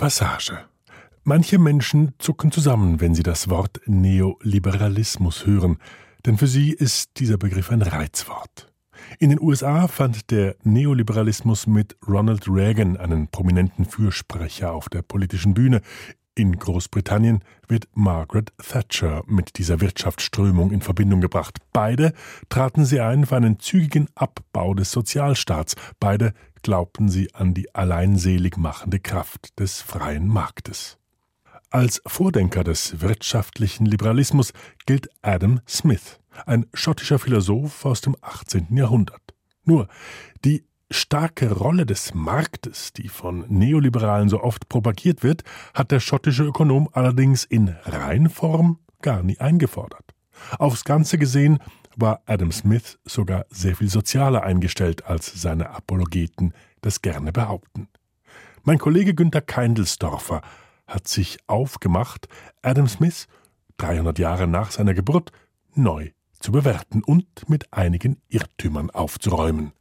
Passage. Manche Menschen zucken zusammen, wenn sie das Wort Neoliberalismus hören, denn für sie ist dieser Begriff ein Reizwort. In den USA fand der Neoliberalismus mit Ronald Reagan einen prominenten Fürsprecher auf der politischen Bühne. In Großbritannien wird Margaret Thatcher mit dieser Wirtschaftsströmung in Verbindung gebracht. Beide traten sie ein für einen zügigen Abbau des Sozialstaats. Beide glaubten sie an die alleinselig machende Kraft des freien Marktes. Als Vordenker des wirtschaftlichen Liberalismus gilt Adam Smith, ein schottischer Philosoph aus dem 18. Jahrhundert. Nur die starke Rolle des Marktes, die von Neoliberalen so oft propagiert wird, hat der schottische Ökonom allerdings in Reinform gar nie eingefordert. Aufs Ganze gesehen war Adam Smith sogar sehr viel sozialer eingestellt, als seine Apologeten das gerne behaupten. Mein Kollege Günther Keindelsdorfer hat sich aufgemacht, Adam Smith 300 Jahre nach seiner Geburt neu zu bewerten und mit einigen Irrtümern aufzuräumen.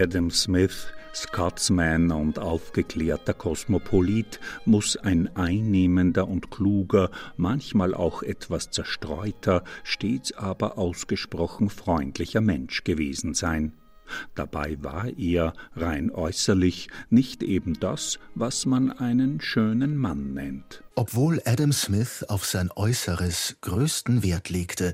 Adam Smith, Scotsman und aufgeklärter Kosmopolit, muss ein einnehmender und kluger, manchmal auch etwas zerstreuter, stets aber ausgesprochen freundlicher Mensch gewesen sein. Dabei war er, rein äußerlich, nicht eben das, was man einen schönen Mann nennt. Obwohl Adam Smith auf sein Äußeres größten Wert legte,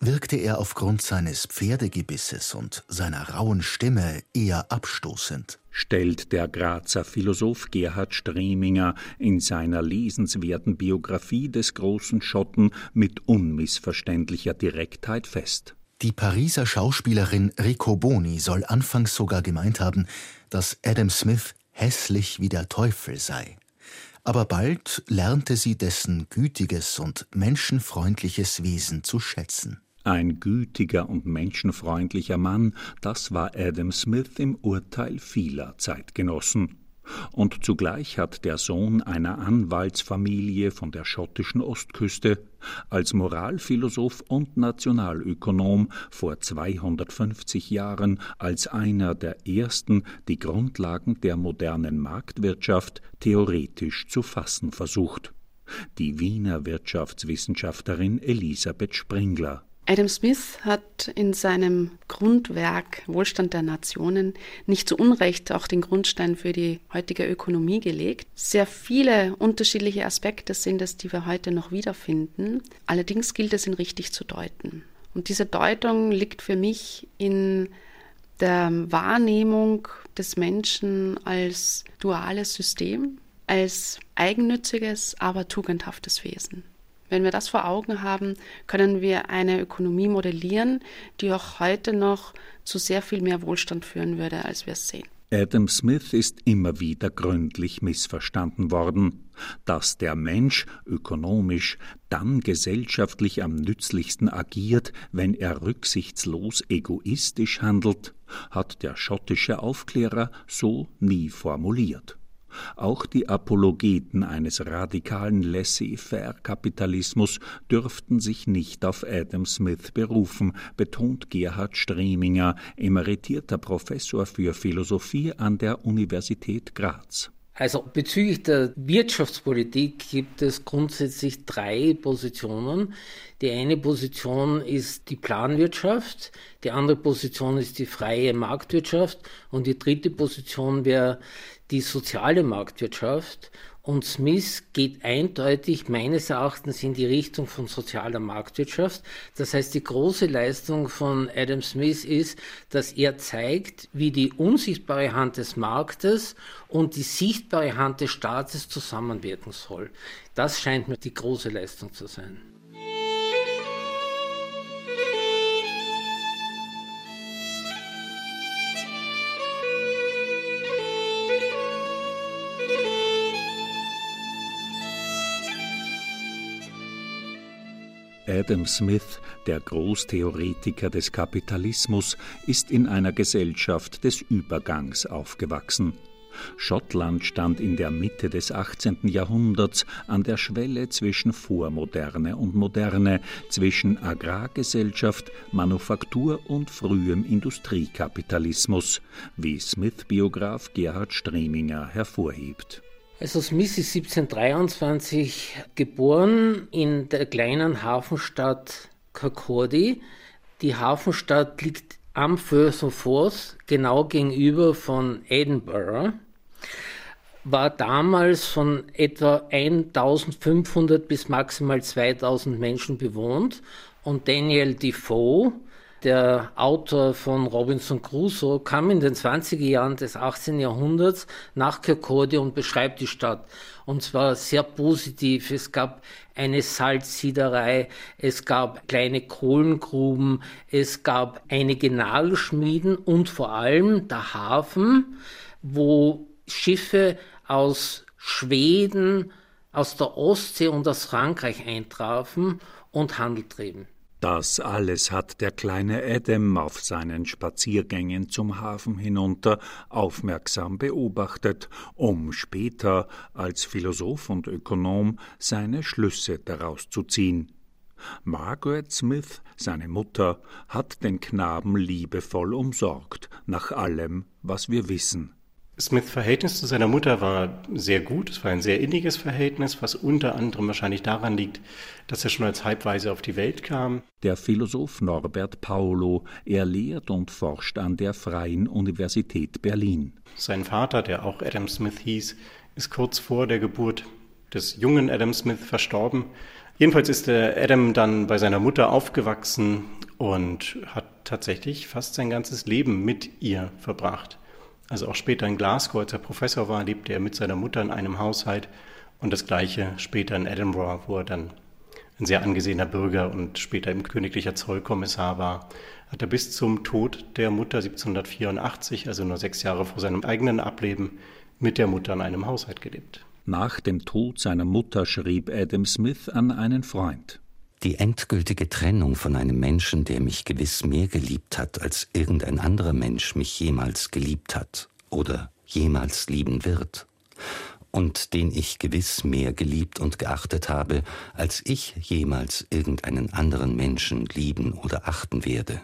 wirkte er aufgrund seines Pferdegebisses und seiner rauen Stimme eher abstoßend. Stellt der Grazer Philosoph Gerhard Streminger in seiner lesenswerten Biografie des großen Schotten mit unmissverständlicher Direktheit fest. Die Pariser Schauspielerin Rico Boni soll anfangs sogar gemeint haben, dass Adam Smith hässlich wie der Teufel sei. Aber bald lernte sie dessen gütiges und menschenfreundliches Wesen zu schätzen. Ein gütiger und menschenfreundlicher Mann, das war Adam Smith im Urteil vieler Zeitgenossen. Und zugleich hat der Sohn einer Anwaltsfamilie von der schottischen Ostküste als Moralphilosoph und Nationalökonom vor 250 Jahren als einer der ersten die Grundlagen der modernen Marktwirtschaft theoretisch zu fassen versucht. Die Wiener Wirtschaftswissenschaftlerin Elisabeth Springler Adam Smith hat in seinem Grundwerk Wohlstand der Nationen nicht zu Unrecht auch den Grundstein für die heutige Ökonomie gelegt. Sehr viele unterschiedliche Aspekte sind es, die wir heute noch wiederfinden. Allerdings gilt es, ihn richtig zu deuten. Und diese Deutung liegt für mich in der Wahrnehmung des Menschen als duales System, als eigennütziges, aber tugendhaftes Wesen. Wenn wir das vor Augen haben, können wir eine Ökonomie modellieren, die auch heute noch zu sehr viel mehr Wohlstand führen würde, als wir es sehen. Adam Smith ist immer wieder gründlich missverstanden worden. Dass der Mensch ökonomisch dann gesellschaftlich am nützlichsten agiert, wenn er rücksichtslos egoistisch handelt, hat der schottische Aufklärer so nie formuliert. Auch die Apologeten eines radikalen Laissez-faire-Kapitalismus dürften sich nicht auf Adam Smith berufen, betont Gerhard Streminger, emeritierter Professor für Philosophie an der Universität Graz. Also bezüglich der Wirtschaftspolitik gibt es grundsätzlich drei Positionen. Die eine Position ist die Planwirtschaft, die andere Position ist die freie Marktwirtschaft und die dritte Position wäre die soziale Marktwirtschaft und Smith geht eindeutig meines Erachtens in die Richtung von sozialer Marktwirtschaft. Das heißt, die große Leistung von Adam Smith ist, dass er zeigt, wie die unsichtbare Hand des Marktes und die sichtbare Hand des Staates zusammenwirken soll. Das scheint mir die große Leistung zu sein. Adam Smith, der Großtheoretiker des Kapitalismus, ist in einer Gesellschaft des Übergangs aufgewachsen. Schottland stand in der Mitte des 18. Jahrhunderts an der Schwelle zwischen Vormoderne und Moderne, zwischen Agrargesellschaft, Manufaktur und frühem Industriekapitalismus, wie Smith-Biograf Gerhard Streminger hervorhebt. Also Smith ist 1723 geboren in der kleinen Hafenstadt Kirkcaldy. Die Hafenstadt liegt am Firth of Forth, genau gegenüber von Edinburgh war damals von etwa 1500 bis maximal 2000 Menschen bewohnt und Daniel Defoe, der Autor von Robinson Crusoe, kam in den 20er Jahren des 18. Jahrhunderts nach Kirkcaldy und beschreibt die Stadt. Und zwar sehr positiv. Es gab eine Salzsiederei, es gab kleine Kohlengruben, es gab einige Nagelschmieden und vor allem der Hafen, wo Schiffe aus Schweden, aus der Ostsee und aus Frankreich eintrafen und Handel trieben. Das alles hat der kleine Adam auf seinen Spaziergängen zum Hafen hinunter aufmerksam beobachtet, um später als Philosoph und Ökonom seine Schlüsse daraus zu ziehen. Margaret Smith, seine Mutter, hat den Knaben liebevoll umsorgt, nach allem, was wir wissen. Smiths Verhältnis zu seiner Mutter war sehr gut. Es war ein sehr inniges Verhältnis, was unter anderem wahrscheinlich daran liegt, dass er schon als Halbweise auf die Welt kam. Der Philosoph Norbert Paulo, er lehrt und forscht an der Freien Universität Berlin. Sein Vater, der auch Adam Smith hieß, ist kurz vor der Geburt des jungen Adam Smith verstorben. Jedenfalls ist der Adam dann bei seiner Mutter aufgewachsen und hat tatsächlich fast sein ganzes Leben mit ihr verbracht. Also auch später in Glasgow, als er Professor war, lebte er mit seiner Mutter in einem Haushalt und das gleiche später in Edinburgh, wo er dann ein sehr angesehener Bürger und später im königlicher Zollkommissar war, hat er bis zum Tod der Mutter 1784, also nur sechs Jahre vor seinem eigenen Ableben, mit der Mutter in einem Haushalt gelebt. Nach dem Tod seiner Mutter schrieb Adam Smith an einen Freund. Die endgültige Trennung von einem Menschen, der mich gewiss mehr geliebt hat, als irgendein anderer Mensch mich jemals geliebt hat oder jemals lieben wird, und den ich gewiss mehr geliebt und geachtet habe, als ich jemals irgendeinen anderen Menschen lieben oder achten werde.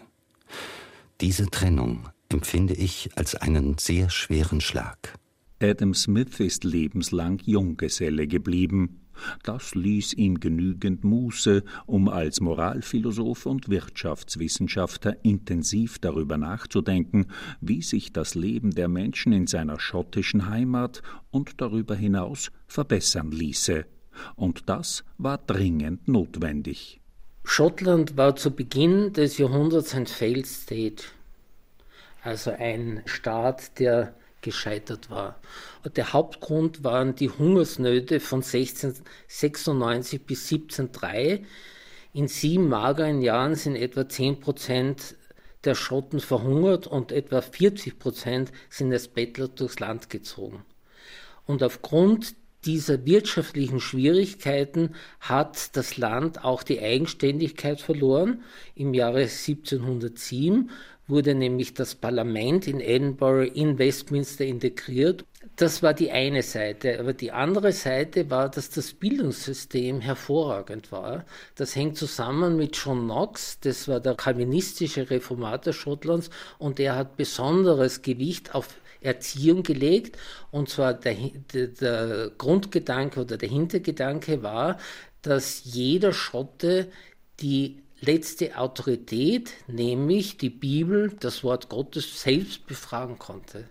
Diese Trennung empfinde ich als einen sehr schweren Schlag. Adam Smith ist lebenslang Junggeselle geblieben. Das ließ ihm genügend Muße, um als Moralphilosoph und Wirtschaftswissenschaftler intensiv darüber nachzudenken, wie sich das Leben der Menschen in seiner schottischen Heimat und darüber hinaus verbessern ließe. Und das war dringend notwendig. Schottland war zu Beginn des Jahrhunderts ein Failed State, also ein Staat, der gescheitert war. Der Hauptgrund waren die Hungersnöte von 1696 bis 1703. In sieben mageren Jahren sind etwa 10 Prozent der Schotten verhungert und etwa 40 Prozent sind als Bettler durchs Land gezogen. Und aufgrund dieser wirtschaftlichen Schwierigkeiten hat das Land auch die Eigenständigkeit verloren. Im Jahre 1707 wurde nämlich das Parlament in Edinburgh in Westminster integriert. Das war die eine Seite. Aber die andere Seite war, dass das Bildungssystem hervorragend war. Das hängt zusammen mit John Knox, das war der kalvinistische Reformator Schottlands und er hat besonderes Gewicht auf Erziehung gelegt. Und zwar der, der, Grundgedanke oder der Hintergedanke war, dass jeder Schotte die letzte Autorität, nämlich die Bibel, das Wort Gottes, selbst befragen konnte.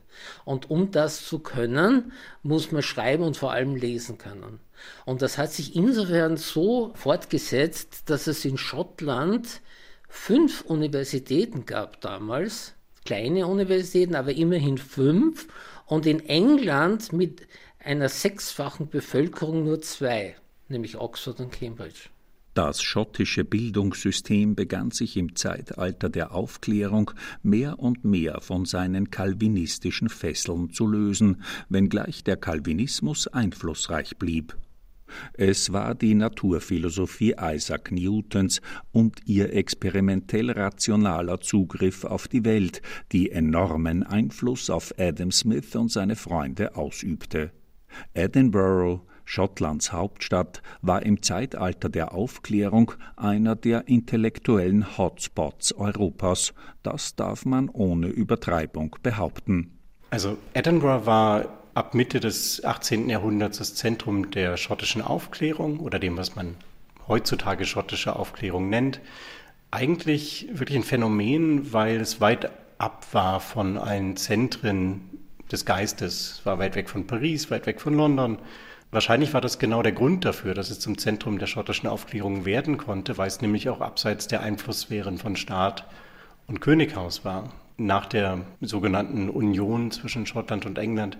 Und um das zu können, muss man schreiben und vor allem lesen können. Und das hat sich insofern so fortgesetzt, dass es in Schottland fünf Universitäten gab damals, kleine Universitäten, aber immerhin fünf, und in England mit einer sechsfachen Bevölkerung nur zwei, nämlich Oxford und Cambridge. Das schottische Bildungssystem begann sich im Zeitalter der Aufklärung mehr und mehr von seinen calvinistischen Fesseln zu lösen, wenngleich der Calvinismus einflussreich blieb. Es war die Naturphilosophie Isaac Newtons und ihr experimentell rationaler Zugriff auf die Welt, die enormen Einfluss auf Adam Smith und seine Freunde ausübte. Edinburgh, Schottlands Hauptstadt, war im Zeitalter der Aufklärung einer der intellektuellen Hotspots Europas. Das darf man ohne Übertreibung behaupten. Also Edinburgh war ab Mitte des 18. Jahrhunderts das Zentrum der schottischen Aufklärung oder dem, was man heutzutage schottische Aufklärung nennt. Eigentlich wirklich ein Phänomen, weil es weit ab war von allen Zentren des Geistes. Es war weit weg von Paris, weit weg von London. Wahrscheinlich war das genau der Grund dafür, dass es zum Zentrum der schottischen Aufklärung werden konnte, weil es nämlich auch abseits der Einflusssphären von Staat und Könighaus war. Nach der sogenannten Union zwischen Schottland und England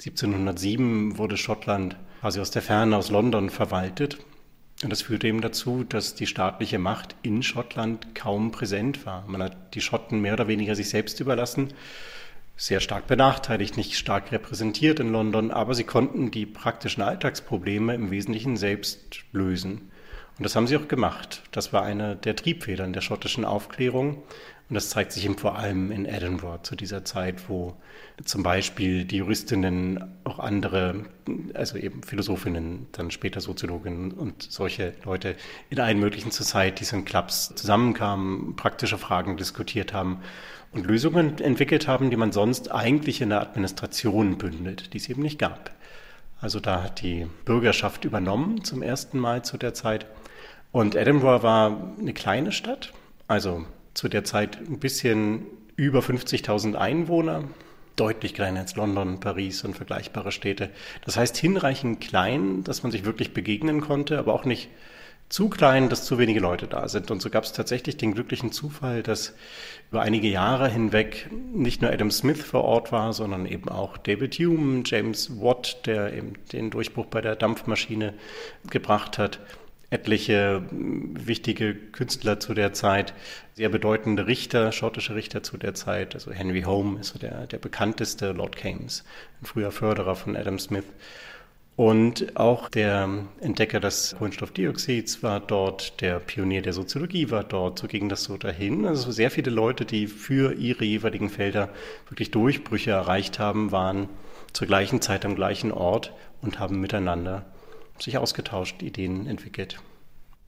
1707 wurde Schottland quasi aus der Ferne aus London verwaltet. Und das führte eben dazu, dass die staatliche Macht in Schottland kaum präsent war. Man hat die Schotten mehr oder weniger sich selbst überlassen, sehr stark benachteiligt, nicht stark repräsentiert in London, aber sie konnten die praktischen Alltagsprobleme im Wesentlichen selbst lösen. Und das haben sie auch gemacht. Das war eine der Triebfedern der schottischen Aufklärung. Und das zeigt sich eben vor allem in Edinburgh zu dieser Zeit, wo zum Beispiel die Juristinnen, auch andere, also eben Philosophinnen, dann später Soziologinnen und solche Leute in allen möglichen Societies und Clubs zusammenkamen, praktische Fragen diskutiert haben und Lösungen entwickelt haben, die man sonst eigentlich in der Administration bündelt, die es eben nicht gab. Also da hat die Bürgerschaft übernommen zum ersten Mal zu der Zeit. Und Edinburgh war eine kleine Stadt, also zu der Zeit ein bisschen über 50.000 Einwohner, deutlich kleiner als London, Paris und vergleichbare Städte. Das heißt hinreichend klein, dass man sich wirklich begegnen konnte, aber auch nicht zu klein, dass zu wenige Leute da sind. Und so gab es tatsächlich den glücklichen Zufall, dass über einige Jahre hinweg nicht nur Adam Smith vor Ort war, sondern eben auch David Hume, James Watt, der eben den Durchbruch bei der Dampfmaschine gebracht hat, etliche wichtige Künstler zu der Zeit, sehr bedeutende Richter, schottische Richter zu der Zeit. Also Henry Home ist so der, der bekannteste, Lord Keynes, ein früher Förderer von Adam Smith. Und auch der Entdecker des Kohlenstoffdioxids war dort, der Pionier der Soziologie war dort, so ging das so dahin. Also sehr viele Leute, die für ihre jeweiligen Felder wirklich Durchbrüche erreicht haben, waren zur gleichen Zeit am gleichen Ort und haben miteinander sich ausgetauscht, Ideen entwickelt.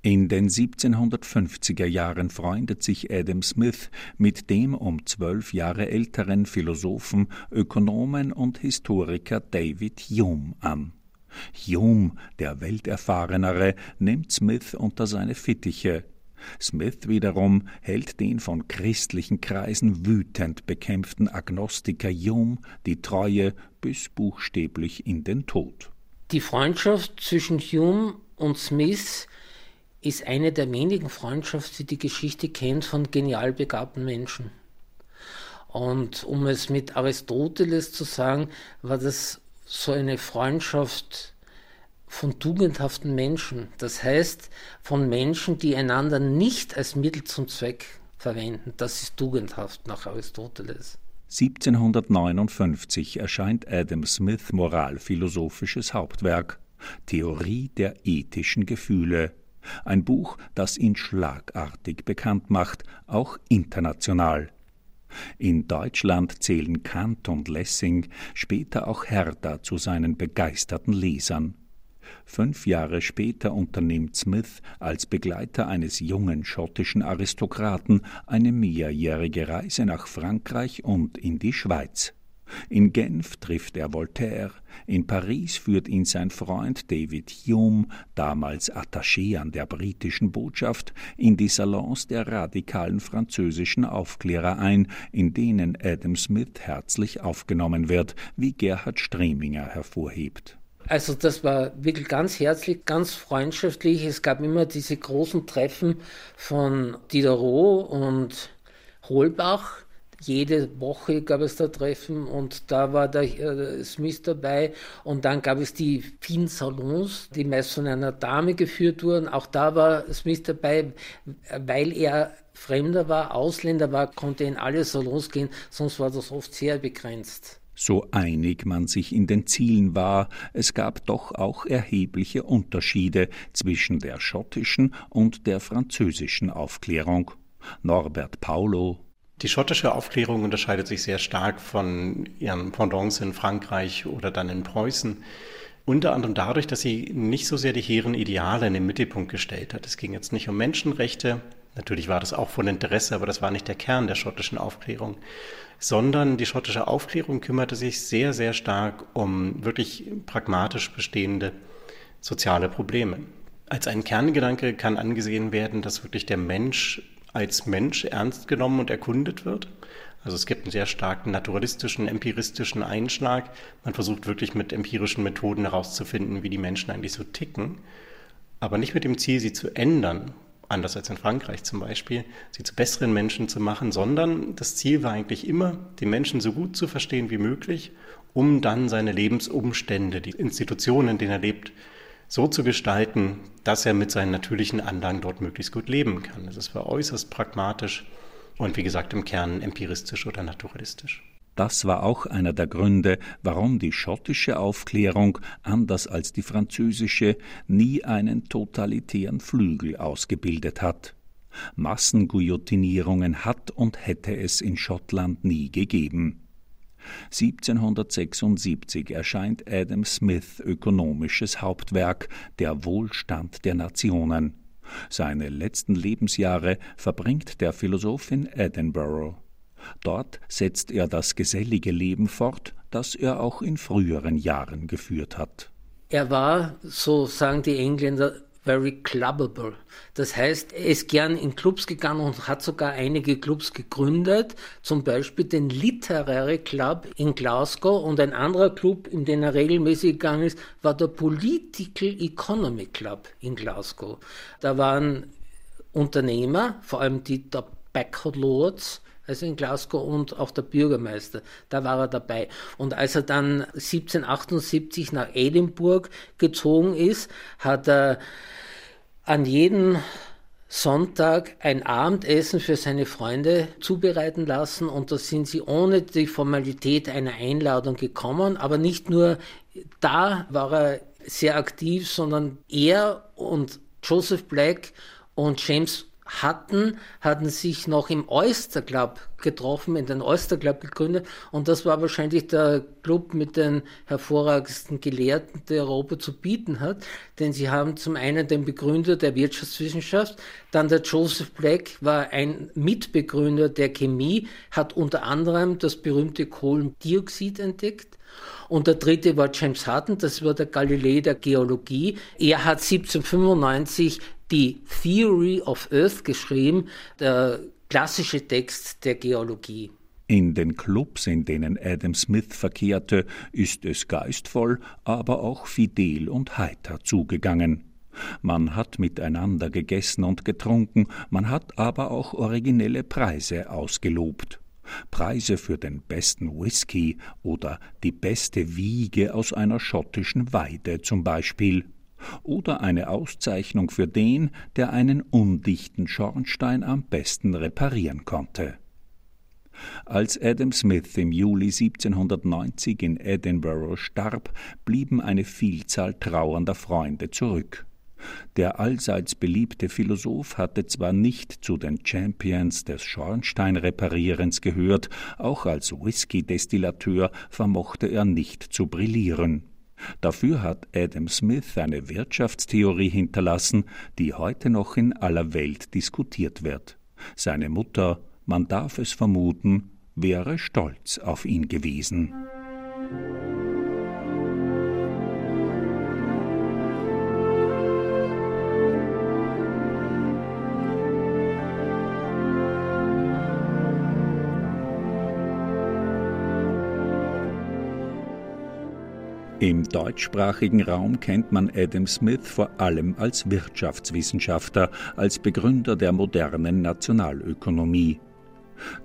In den 1750er Jahren freundet sich Adam Smith mit dem um zwölf Jahre älteren Philosophen, Ökonomen und Historiker David Hume an. Hume, der Welterfahrenere, nimmt Smith unter seine Fittiche. Smith wiederum hält den von christlichen Kreisen wütend bekämpften Agnostiker Hume die Treue bis buchstäblich in den Tod. Die Freundschaft zwischen Hume und Smith ist eine der wenigen Freundschaften, die die Geschichte kennt von genial begabten Menschen. Und um es mit Aristoteles zu sagen, war das so eine Freundschaft von tugendhaften Menschen. Das heißt, von Menschen, die einander nicht als Mittel zum Zweck verwenden. Das ist tugendhaft nach Aristoteles. 1759 erscheint Adam Smith moralphilosophisches Hauptwerk Theorie der ethischen Gefühle, ein Buch, das ihn schlagartig bekannt macht, auch international. In Deutschland zählen Kant und Lessing, später auch Herder zu seinen begeisterten Lesern. Fünf Jahre später unternimmt Smith als Begleiter eines jungen schottischen Aristokraten eine mehrjährige Reise nach Frankreich und in die Schweiz. In Genf trifft er Voltaire, in Paris führt ihn sein Freund David Hume, damals Attaché an der britischen Botschaft, in die Salons der radikalen französischen Aufklärer ein, in denen Adam Smith herzlich aufgenommen wird, wie Gerhard Streminger hervorhebt. Also das war wirklich ganz herzlich, ganz freundschaftlich. Es gab immer diese großen Treffen von Diderot und Holbach. Jede Woche gab es da Treffen und da war der äh, Smith dabei. Und dann gab es die vielen Salons, die meist von einer Dame geführt wurden. Auch da war Smith dabei, weil er Fremder war, Ausländer war, konnte in alle Salons gehen, sonst war das oft sehr begrenzt. So einig man sich in den Zielen war, es gab doch auch erhebliche Unterschiede zwischen der schottischen und der französischen Aufklärung. Norbert Paulo die schottische Aufklärung unterscheidet sich sehr stark von ihren Pendants in Frankreich oder dann in Preußen. Unter anderem dadurch, dass sie nicht so sehr die hehren Ideale in den Mittelpunkt gestellt hat. Es ging jetzt nicht um Menschenrechte, natürlich war das auch von Interesse, aber das war nicht der Kern der schottischen Aufklärung, sondern die schottische Aufklärung kümmerte sich sehr, sehr stark um wirklich pragmatisch bestehende soziale Probleme. Als ein Kerngedanke kann angesehen werden, dass wirklich der Mensch als Mensch ernst genommen und erkundet wird. Also es gibt einen sehr starken naturalistischen, empiristischen Einschlag. Man versucht wirklich mit empirischen Methoden herauszufinden, wie die Menschen eigentlich so ticken, aber nicht mit dem Ziel, sie zu ändern, anders als in Frankreich zum Beispiel, sie zu besseren Menschen zu machen, sondern das Ziel war eigentlich immer, den Menschen so gut zu verstehen wie möglich, um dann seine Lebensumstände, die Institutionen, in denen er lebt, so zu gestalten, dass er mit seinen natürlichen Anlagen dort möglichst gut leben kann. Das war äußerst pragmatisch und wie gesagt im Kern empiristisch oder naturalistisch. Das war auch einer der Gründe, warum die schottische Aufklärung, anders als die französische, nie einen totalitären Flügel ausgebildet hat. Massenguillotinierungen hat und hätte es in Schottland nie gegeben. 1776 erscheint Adam Smith ökonomisches Hauptwerk Der Wohlstand der Nationen. Seine letzten Lebensjahre verbringt der Philosoph in Edinburgh. Dort setzt er das gesellige Leben fort, das er auch in früheren Jahren geführt hat. Er war, so sagen die Engländer, very clubbable. Das heißt, er ist gern in Clubs gegangen und hat sogar einige Clubs gegründet, zum Beispiel den Literary Club in Glasgow und ein anderer Club, in den er regelmäßig gegangen ist, war der Political Economy Club in Glasgow. Da waren Unternehmer, vor allem die Tobacco Lords, also in Glasgow und auch der Bürgermeister, da war er dabei. Und als er dann 1778 nach Edinburgh gezogen ist, hat er an jeden Sonntag ein Abendessen für seine Freunde zubereiten lassen und da sind sie ohne die Formalität einer Einladung gekommen, aber nicht nur da war er sehr aktiv, sondern er und Joseph Black und James hatten, hatten sich noch im Oyster Club getroffen, in den Oyster Club gegründet. Und das war wahrscheinlich der Club mit den hervorragendsten Gelehrten, der Europa zu bieten hat, denn sie haben zum einen den Begründer der Wirtschaftswissenschaft, dann der Joseph Black war ein Mitbegründer der Chemie, hat unter anderem das berühmte Kohlendioxid entdeckt. Und der dritte war James Hutton, das war der Galilei der Geologie. Er hat 1795 die Theory of Earth geschrieben, der klassische Text der Geologie. In den Clubs, in denen Adam Smith verkehrte, ist es geistvoll, aber auch fidel und heiter zugegangen. Man hat miteinander gegessen und getrunken, man hat aber auch originelle Preise ausgelobt. Preise für den besten Whisky oder die beste Wiege aus einer schottischen Weide zum Beispiel oder eine Auszeichnung für den, der einen undichten Schornstein am besten reparieren konnte. Als Adam Smith im Juli 1790 in Edinburgh starb, blieben eine Vielzahl trauernder Freunde zurück. Der allseits beliebte Philosoph hatte zwar nicht zu den Champions des Schornsteinreparierens gehört, auch als Whisky-Destillateur vermochte er nicht zu brillieren. Dafür hat Adam Smith eine Wirtschaftstheorie hinterlassen, die heute noch in aller Welt diskutiert wird. Seine Mutter, man darf es vermuten, wäre stolz auf ihn gewesen. Im deutschsprachigen Raum kennt man Adam Smith vor allem als Wirtschaftswissenschaftler, als Begründer der modernen Nationalökonomie.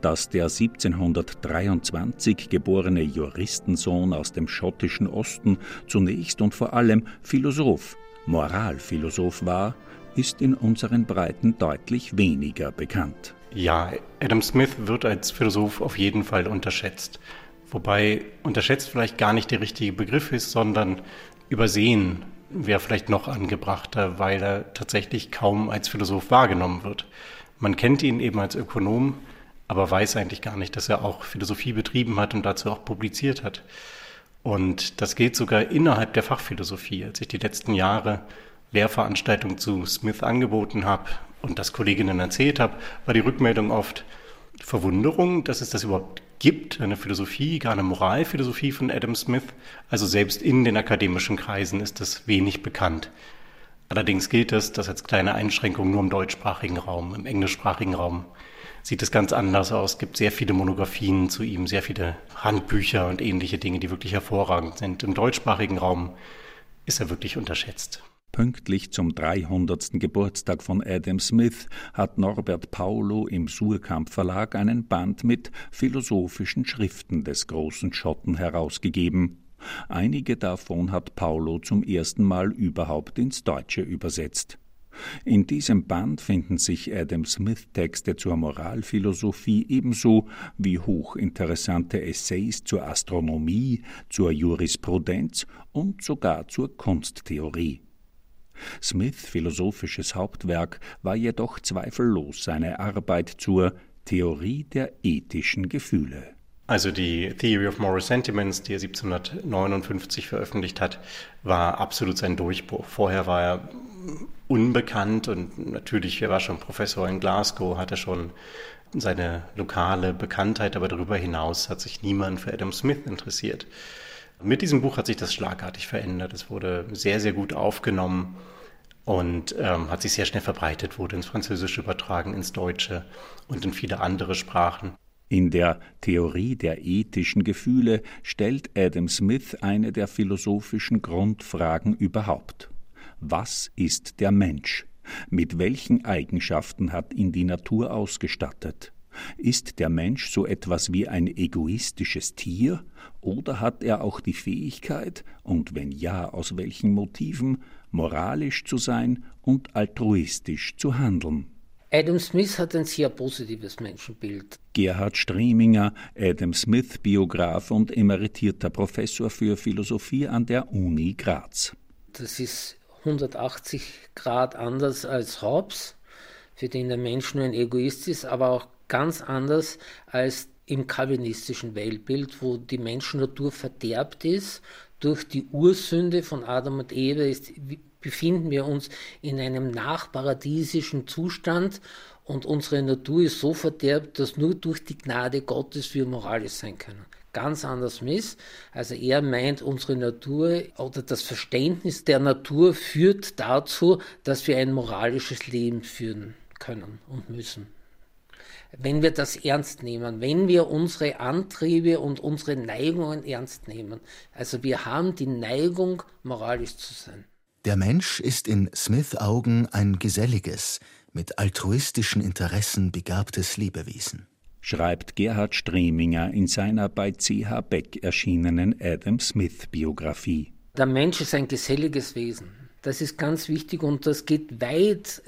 Dass der 1723 geborene Juristensohn aus dem schottischen Osten zunächst und vor allem Philosoph, Moralphilosoph war, ist in unseren Breiten deutlich weniger bekannt. Ja, Adam Smith wird als Philosoph auf jeden Fall unterschätzt Wobei unterschätzt vielleicht gar nicht der richtige Begriff ist, sondern übersehen wäre vielleicht noch angebrachter, weil er tatsächlich kaum als Philosoph wahrgenommen wird. Man kennt ihn eben als Ökonom, aber weiß eigentlich gar nicht, dass er auch Philosophie betrieben hat und dazu auch publiziert hat. Und das geht sogar innerhalb der Fachphilosophie. Als ich die letzten Jahre Lehrveranstaltungen zu Smith angeboten habe und das Kolleginnen erzählt habe, war die Rückmeldung oft Verwunderung, dass es das überhaupt gibt, eine Philosophie, gar eine Moralphilosophie von Adam Smith. Also selbst in den akademischen Kreisen ist das wenig bekannt. Allerdings gilt es, das als kleine Einschränkung nur im deutschsprachigen Raum, im englischsprachigen Raum sieht es ganz anders aus. Es gibt sehr viele Monographien zu ihm, sehr viele Handbücher und ähnliche Dinge, die wirklich hervorragend sind. Im deutschsprachigen Raum ist er wirklich unterschätzt. Pünktlich zum 300. Geburtstag von Adam Smith hat Norbert Paulo im Surkamp Verlag einen Band mit philosophischen Schriften des großen Schotten herausgegeben. Einige davon hat Paulo zum ersten Mal überhaupt ins Deutsche übersetzt. In diesem Band finden sich Adam Smith Texte zur Moralphilosophie ebenso wie hochinteressante Essays zur Astronomie, zur Jurisprudenz und sogar zur Kunsttheorie. Smiths philosophisches Hauptwerk war jedoch zweifellos seine Arbeit zur Theorie der ethischen Gefühle. Also die Theory of Moral Sentiments, die er 1759 veröffentlicht hat, war absolut sein Durchbruch. Vorher war er unbekannt und natürlich, er war schon Professor in Glasgow, hatte schon seine lokale Bekanntheit, aber darüber hinaus hat sich niemand für Adam Smith interessiert. Mit diesem Buch hat sich das schlagartig verändert. Es wurde sehr, sehr gut aufgenommen und ähm, hat sich sehr schnell verbreitet, wurde ins Französische übertragen, ins Deutsche und in viele andere Sprachen. In der Theorie der ethischen Gefühle stellt Adam Smith eine der philosophischen Grundfragen überhaupt. Was ist der Mensch? Mit welchen Eigenschaften hat ihn die Natur ausgestattet? Ist der Mensch so etwas wie ein egoistisches Tier, oder hat er auch die Fähigkeit, und wenn ja, aus welchen Motiven, moralisch zu sein und altruistisch zu handeln? Adam Smith hat ein sehr positives Menschenbild. Gerhard Streminger, Adam Smith Biograf und emeritierter Professor für Philosophie an der Uni Graz. Das ist 180 Grad anders als Hobbes, für den der Mensch nur ein Egoist ist, aber auch ganz anders als im calvinistischen Weltbild, wo die Menschennatur verderbt ist. Durch die Ursünde von Adam und Eva ist, befinden wir uns in einem nachparadiesischen Zustand und unsere Natur ist so verderbt, dass nur durch die Gnade Gottes wir moralisch sein können ganz anders miss. Also er meint, unsere Natur oder das Verständnis der Natur führt dazu, dass wir ein moralisches Leben führen können und müssen. Wenn wir das ernst nehmen, wenn wir unsere Antriebe und unsere Neigungen ernst nehmen. Also wir haben die Neigung, moralisch zu sein. Der Mensch ist in Smith Augen ein geselliges, mit altruistischen Interessen begabtes Lebewesen schreibt Gerhard Streminger in seiner bei C.H. Beck erschienenen Adam Smith Biografie. Der Mensch ist ein geselliges Wesen. Das ist ganz wichtig und das geht weit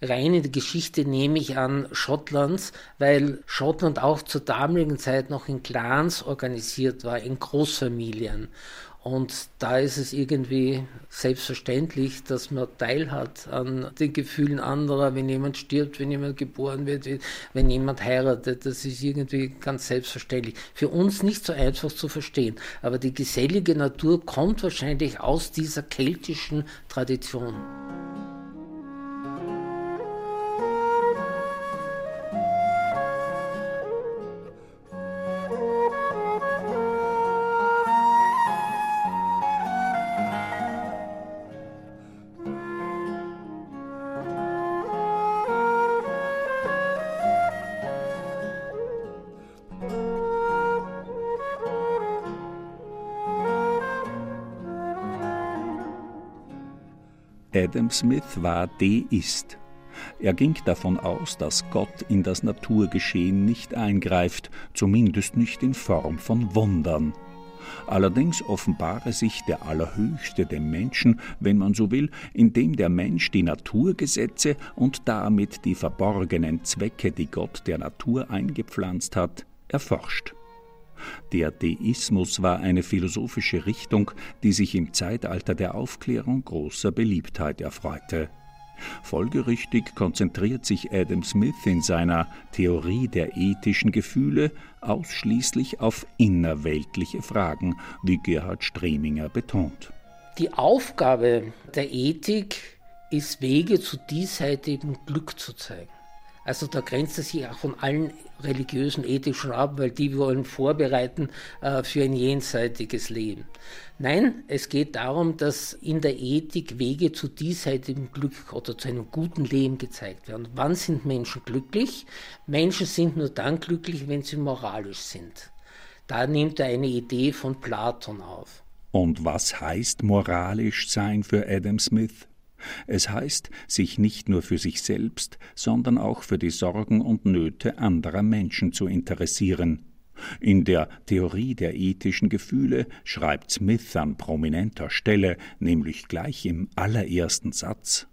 rein in die Geschichte, nehme ich an, Schottlands, weil Schottland auch zur damaligen Zeit noch in Clans organisiert war, in Großfamilien. Und da ist es irgendwie selbstverständlich, dass man teilhat an den Gefühlen anderer, wenn jemand stirbt, wenn jemand geboren wird, wenn jemand heiratet. Das ist irgendwie ganz selbstverständlich. Für uns nicht so einfach zu verstehen. Aber die gesellige Natur kommt wahrscheinlich aus dieser keltischen Tradition. Adam Smith war Deist. Er ging davon aus, dass Gott in das Naturgeschehen nicht eingreift, zumindest nicht in Form von Wundern. Allerdings offenbare sich der Allerhöchste dem Menschen, wenn man so will, indem der Mensch die Naturgesetze und damit die verborgenen Zwecke, die Gott der Natur eingepflanzt hat, erforscht. Der Deismus war eine philosophische Richtung, die sich im Zeitalter der Aufklärung großer Beliebtheit erfreute. Folgerichtig konzentriert sich Adam Smith in seiner Theorie der ethischen Gefühle ausschließlich auf innerweltliche Fragen, wie Gerhard Streminger betont. Die Aufgabe der Ethik ist, Wege zu diesseitigem Glück zu zeigen. Also da grenzt es sich auch von allen religiösen Ethik schon ab, weil die wollen vorbereiten äh, für ein jenseitiges Leben. Nein, es geht darum, dass in der Ethik Wege zu diesseitigem Glück oder zu einem guten Leben gezeigt werden. Wann sind Menschen glücklich? Menschen sind nur dann glücklich, wenn sie moralisch sind. Da nimmt er eine Idee von Platon auf. Und was heißt moralisch sein für Adam Smith? Es heißt, sich nicht nur für sich selbst, sondern auch für die Sorgen und Nöte anderer Menschen zu interessieren. In der Theorie der ethischen Gefühle schreibt Smith an prominenter Stelle, nämlich gleich im allerersten Satz.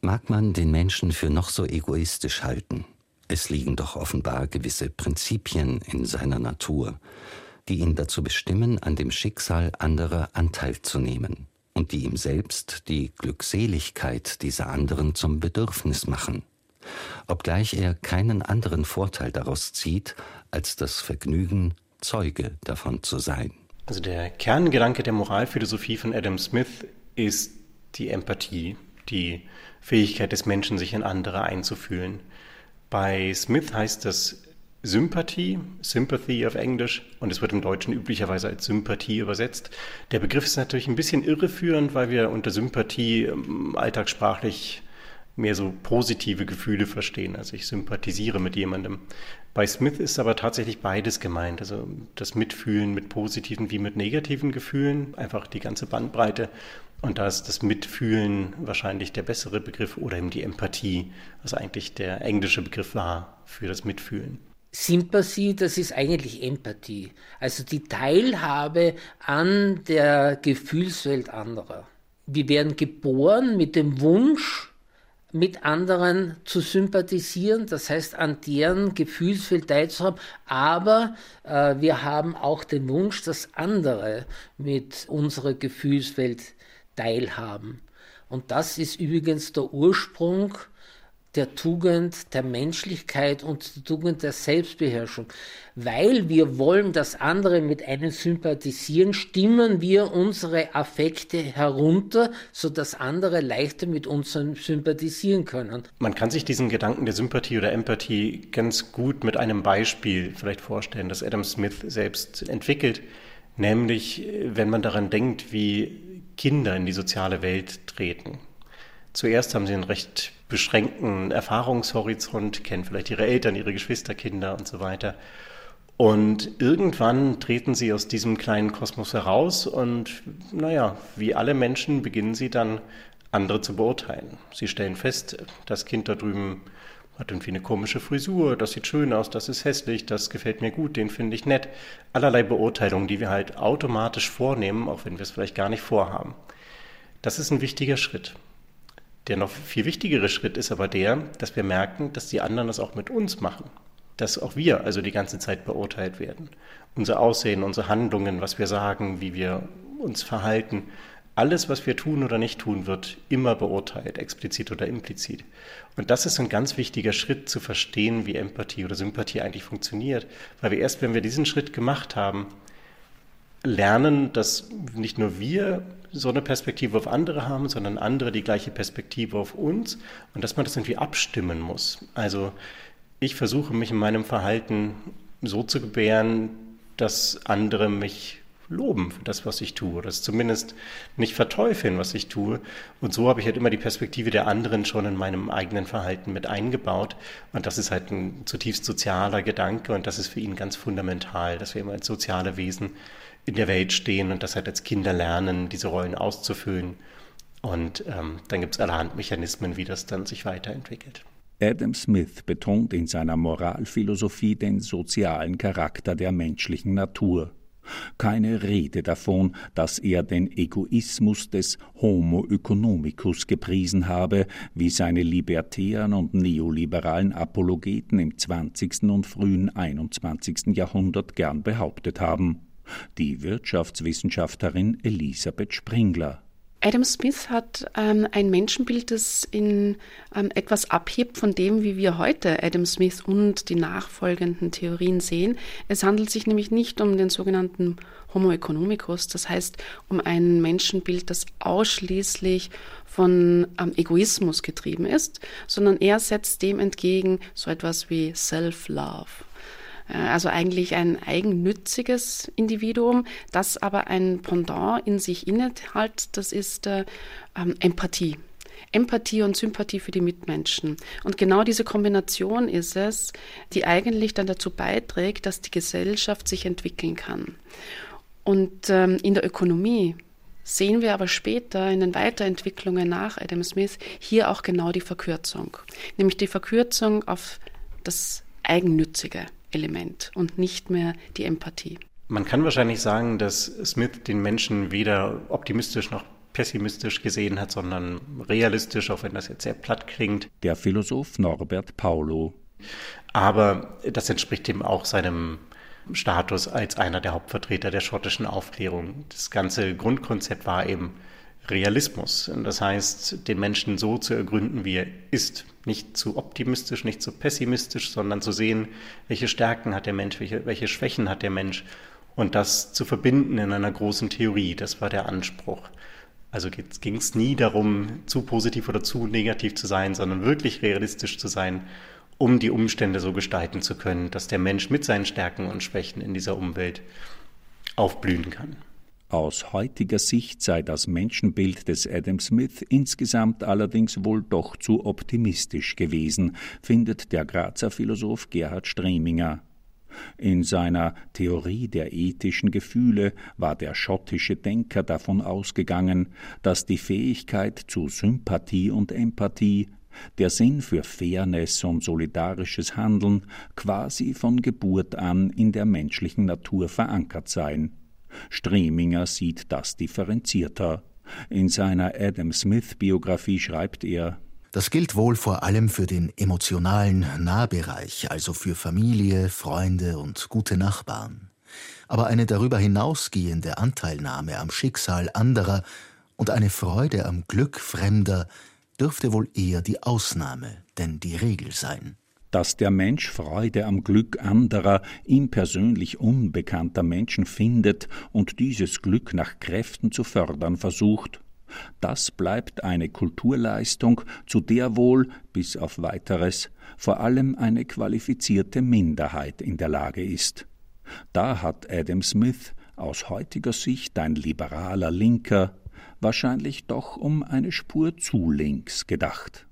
Mag man den Menschen für noch so egoistisch halten, es liegen doch offenbar gewisse Prinzipien in seiner Natur, die ihn dazu bestimmen, an dem Schicksal anderer Anteil zu nehmen und die ihm selbst die Glückseligkeit dieser anderen zum Bedürfnis machen, obgleich er keinen anderen Vorteil daraus zieht, als das Vergnügen, Zeuge davon zu sein. Also der Kerngedanke der Moralphilosophie von Adam Smith ist die Empathie, die Fähigkeit des Menschen, sich in andere einzufühlen. Bei Smith heißt das Sympathie, Sympathy auf Englisch, und es wird im Deutschen üblicherweise als Sympathie übersetzt. Der Begriff ist natürlich ein bisschen irreführend, weil wir unter Sympathie ähm, alltagssprachlich mehr so positive Gefühle verstehen. Also ich sympathisiere mit jemandem. Bei Smith ist aber tatsächlich beides gemeint. Also das Mitfühlen mit positiven wie mit negativen Gefühlen, einfach die ganze Bandbreite. Und da ist das Mitfühlen wahrscheinlich der bessere Begriff oder eben die Empathie, was eigentlich der englische Begriff war für das Mitfühlen. Sympathie, das ist eigentlich Empathie. Also die Teilhabe an der Gefühlswelt anderer. Wir werden geboren mit dem Wunsch, mit anderen zu sympathisieren, das heißt an deren Gefühlswelt teilzuhaben, aber äh, wir haben auch den Wunsch, dass andere mit unserer Gefühlswelt teilhaben. Und das ist übrigens der Ursprung der Tugend der Menschlichkeit und der Tugend der Selbstbeherrschung. Weil wir wollen, dass andere mit einem sympathisieren, stimmen wir unsere Affekte herunter, sodass andere leichter mit uns sympathisieren können. Man kann sich diesen Gedanken der Sympathie oder Empathie ganz gut mit einem Beispiel vielleicht vorstellen, das Adam Smith selbst entwickelt, nämlich wenn man daran denkt, wie Kinder in die soziale Welt treten. Zuerst haben sie einen recht beschränkten Erfahrungshorizont, kennen vielleicht ihre Eltern, ihre Geschwisterkinder und so weiter. Und irgendwann treten sie aus diesem kleinen Kosmos heraus und, naja, wie alle Menschen beginnen sie dann andere zu beurteilen. Sie stellen fest, das Kind da drüben hat irgendwie eine komische Frisur, das sieht schön aus, das ist hässlich, das gefällt mir gut, den finde ich nett. Allerlei Beurteilungen, die wir halt automatisch vornehmen, auch wenn wir es vielleicht gar nicht vorhaben. Das ist ein wichtiger Schritt. Der noch viel wichtigere Schritt ist aber der, dass wir merken, dass die anderen das auch mit uns machen. Dass auch wir also die ganze Zeit beurteilt werden. Unser Aussehen, unsere Handlungen, was wir sagen, wie wir uns verhalten, alles, was wir tun oder nicht tun, wird immer beurteilt, explizit oder implizit. Und das ist ein ganz wichtiger Schritt zu verstehen, wie Empathie oder Sympathie eigentlich funktioniert, weil wir erst, wenn wir diesen Schritt gemacht haben, lernen, dass nicht nur wir so eine Perspektive auf andere haben, sondern andere die gleiche Perspektive auf uns und dass man das irgendwie abstimmen muss. Also ich versuche mich in meinem Verhalten so zu gebären, dass andere mich loben für das, was ich tue, oder es zumindest nicht verteufeln, was ich tue. Und so habe ich halt immer die Perspektive der anderen schon in meinem eigenen Verhalten mit eingebaut. Und das ist halt ein zutiefst sozialer Gedanke und das ist für ihn ganz fundamental, dass wir immer als soziale Wesen in der Welt stehen und das halt als Kinder lernen, diese Rollen auszufüllen. Und ähm, dann gibt es allerhand Mechanismen, wie das dann sich weiterentwickelt. Adam Smith betont in seiner Moralphilosophie den sozialen Charakter der menschlichen Natur. Keine Rede davon, dass er den Egoismus des Homo economicus gepriesen habe, wie seine libertären und neoliberalen Apologeten im 20. und frühen 21. Jahrhundert gern behauptet haben. Die Wirtschaftswissenschaftlerin Elisabeth Springler. Adam Smith hat ähm, ein Menschenbild, das in ähm, etwas abhebt von dem, wie wir heute Adam Smith und die nachfolgenden Theorien sehen. Es handelt sich nämlich nicht um den sogenannten Homo economicus, das heißt um ein Menschenbild, das ausschließlich von ähm, Egoismus getrieben ist, sondern er setzt dem entgegen so etwas wie Self-Love. Äh, also eigentlich ein eigennütziges Individuum, das aber ein Pendant in sich innehält, das ist äh, ähm, Empathie. Empathie und Sympathie für die Mitmenschen. Und genau diese Kombination ist es, die eigentlich dann dazu beiträgt, dass die Gesellschaft sich entwickeln kann. Und ähm, in der Ökonomie sehen wir aber später in den Weiterentwicklungen nach Adam Smith hier auch genau die Verkürzung, nämlich die Verkürzung auf das Eigennützige. Element und nicht mehr die Empathie. Man kann wahrscheinlich sagen, dass Smith den Menschen weder optimistisch noch pessimistisch gesehen hat, sondern realistisch, auch wenn das jetzt sehr platt klingt. Der Philosoph Norbert Paulo. Aber das entspricht ihm auch seinem Status als einer der Hauptvertreter der schottischen Aufklärung. Das ganze Grundkonzept war eben Realismus. Das heißt, den Menschen so zu ergründen, wie er ist. Nicht zu optimistisch, nicht zu pessimistisch, sondern zu sehen, welche Stärken hat der Mensch, welche, welche Schwächen hat der Mensch und das zu verbinden in einer großen Theorie. Das war der Anspruch. Also ging es nie darum, zu positiv oder zu negativ zu sein, sondern wirklich realistisch zu sein, um die Umstände so gestalten zu können, dass der Mensch mit seinen Stärken und Schwächen in dieser Umwelt aufblühen kann. Aus heutiger Sicht sei das Menschenbild des Adam Smith insgesamt allerdings wohl doch zu optimistisch gewesen, findet der Grazer Philosoph Gerhard Streminger. In seiner Theorie der ethischen Gefühle war der schottische Denker davon ausgegangen, dass die Fähigkeit zu Sympathie und Empathie, der Sinn für Fairness und solidarisches Handeln quasi von Geburt an in der menschlichen Natur verankert seien. Streminger sieht das differenzierter. In seiner Adam Smith-Biografie schreibt er, das gilt wohl vor allem für den emotionalen Nahbereich, also für Familie, Freunde und gute Nachbarn. Aber eine darüber hinausgehende Anteilnahme am Schicksal anderer und eine Freude am Glück Fremder dürfte wohl eher die Ausnahme denn die Regel sein dass der Mensch Freude am Glück anderer, ihm persönlich unbekannter Menschen findet und dieses Glück nach Kräften zu fördern versucht, das bleibt eine Kulturleistung, zu der wohl, bis auf weiteres, vor allem eine qualifizierte Minderheit in der Lage ist. Da hat Adam Smith aus heutiger Sicht ein liberaler Linker wahrscheinlich doch um eine Spur zu links gedacht.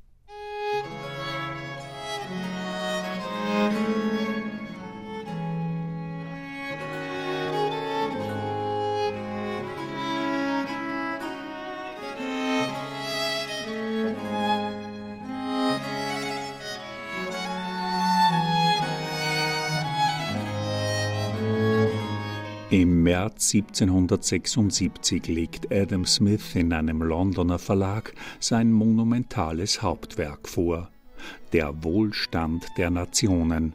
Im März 1776 legt Adam Smith in einem Londoner Verlag sein monumentales Hauptwerk vor, Der Wohlstand der Nationen.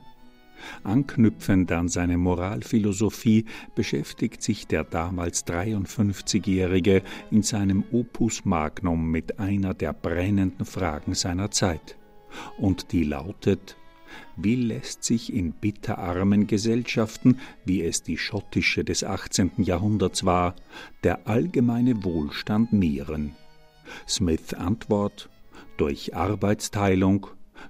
Anknüpfend an seine Moralphilosophie beschäftigt sich der damals 53-Jährige in seinem Opus Magnum mit einer der brennenden Fragen seiner Zeit. Und die lautet wie lässt sich in bitterarmen Gesellschaften, wie es die schottische des 18. Jahrhunderts war, der allgemeine Wohlstand mehren? Smith Antwort durch Arbeitsteilung,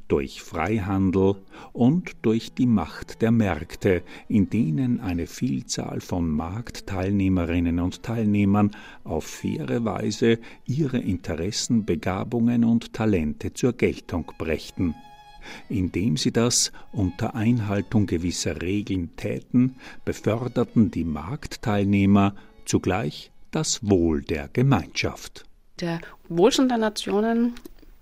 durch Freihandel und durch die Macht der Märkte, in denen eine Vielzahl von Marktteilnehmerinnen und Teilnehmern auf faire Weise ihre Interessen, Begabungen und Talente zur Geltung brächten indem sie das unter Einhaltung gewisser Regeln täten, beförderten die Marktteilnehmer zugleich das Wohl der Gemeinschaft. Der Wohlstand der Nationen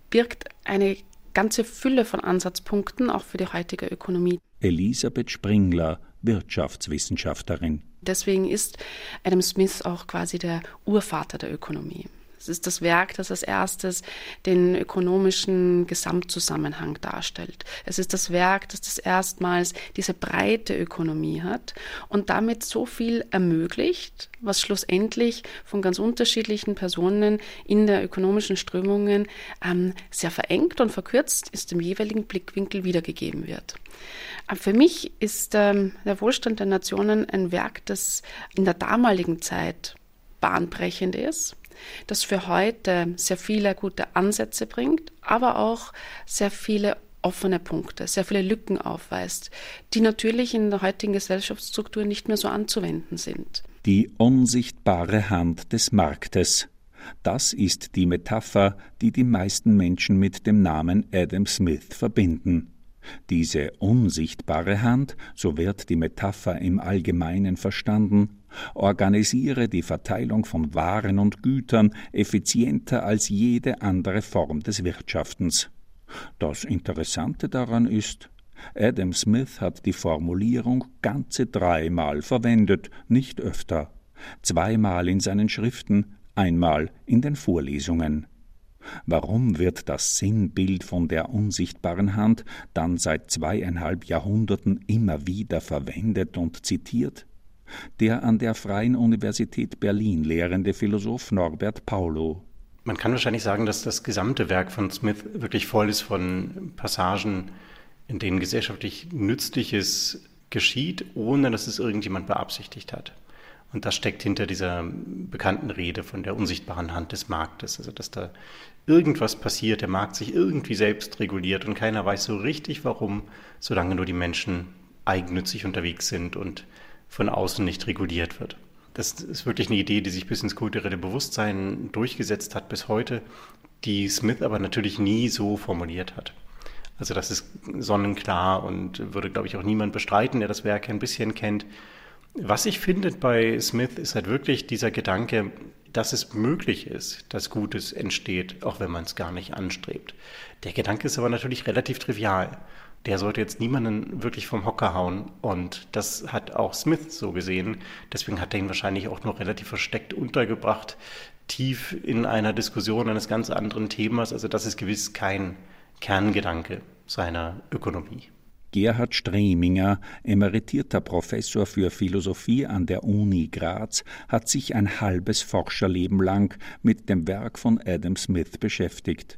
birgt eine ganze Fülle von Ansatzpunkten auch für die heutige Ökonomie. Elisabeth Springler, Wirtschaftswissenschaftlerin. Deswegen ist Adam Smith auch quasi der Urvater der Ökonomie. Es ist das Werk, das als erstes den ökonomischen Gesamtzusammenhang darstellt. Es ist das Werk, das das erstmals diese breite Ökonomie hat und damit so viel ermöglicht, was schlussendlich von ganz unterschiedlichen Personen in der ökonomischen Strömungen ähm, sehr verengt und verkürzt ist im jeweiligen Blickwinkel wiedergegeben wird. Aber für mich ist ähm, der Wohlstand der Nationen ein Werk, das in der damaligen Zeit bahnbrechend ist das für heute sehr viele gute Ansätze bringt, aber auch sehr viele offene Punkte, sehr viele Lücken aufweist, die natürlich in der heutigen Gesellschaftsstruktur nicht mehr so anzuwenden sind. Die unsichtbare Hand des Marktes. Das ist die Metapher, die die meisten Menschen mit dem Namen Adam Smith verbinden. Diese unsichtbare Hand, so wird die Metapher im Allgemeinen verstanden, organisiere die Verteilung von Waren und Gütern effizienter als jede andere Form des Wirtschaftens. Das Interessante daran ist, Adam Smith hat die Formulierung ganze dreimal verwendet, nicht öfter, zweimal in seinen Schriften, einmal in den Vorlesungen. Warum wird das Sinnbild von der unsichtbaren Hand dann seit zweieinhalb Jahrhunderten immer wieder verwendet und zitiert? Der an der Freien Universität Berlin lehrende Philosoph Norbert Paulo. Man kann wahrscheinlich sagen, dass das gesamte Werk von Smith wirklich voll ist von Passagen, in denen gesellschaftlich Nützliches geschieht, ohne dass es irgendjemand beabsichtigt hat. Und das steckt hinter dieser bekannten Rede von der unsichtbaren Hand des Marktes. Also, dass da irgendwas passiert, der Markt sich irgendwie selbst reguliert und keiner weiß so richtig warum, solange nur die Menschen eigennützig unterwegs sind und von außen nicht reguliert wird. Das ist wirklich eine Idee, die sich bis ins kulturelle Bewusstsein durchgesetzt hat bis heute, die Smith aber natürlich nie so formuliert hat. Also das ist sonnenklar und würde, glaube ich, auch niemand bestreiten, der das Werk ein bisschen kennt. Was ich finde bei Smith ist halt wirklich dieser Gedanke, dass es möglich ist, dass Gutes entsteht, auch wenn man es gar nicht anstrebt. Der Gedanke ist aber natürlich relativ trivial. Der sollte jetzt niemanden wirklich vom Hocker hauen. Und das hat auch Smith so gesehen. Deswegen hat er ihn wahrscheinlich auch nur relativ versteckt untergebracht, tief in einer Diskussion eines ganz anderen Themas. Also das ist gewiss kein Kerngedanke seiner Ökonomie. Gerhard Streminger, emeritierter Professor für Philosophie an der Uni Graz, hat sich ein halbes Forscherleben lang mit dem Werk von Adam Smith beschäftigt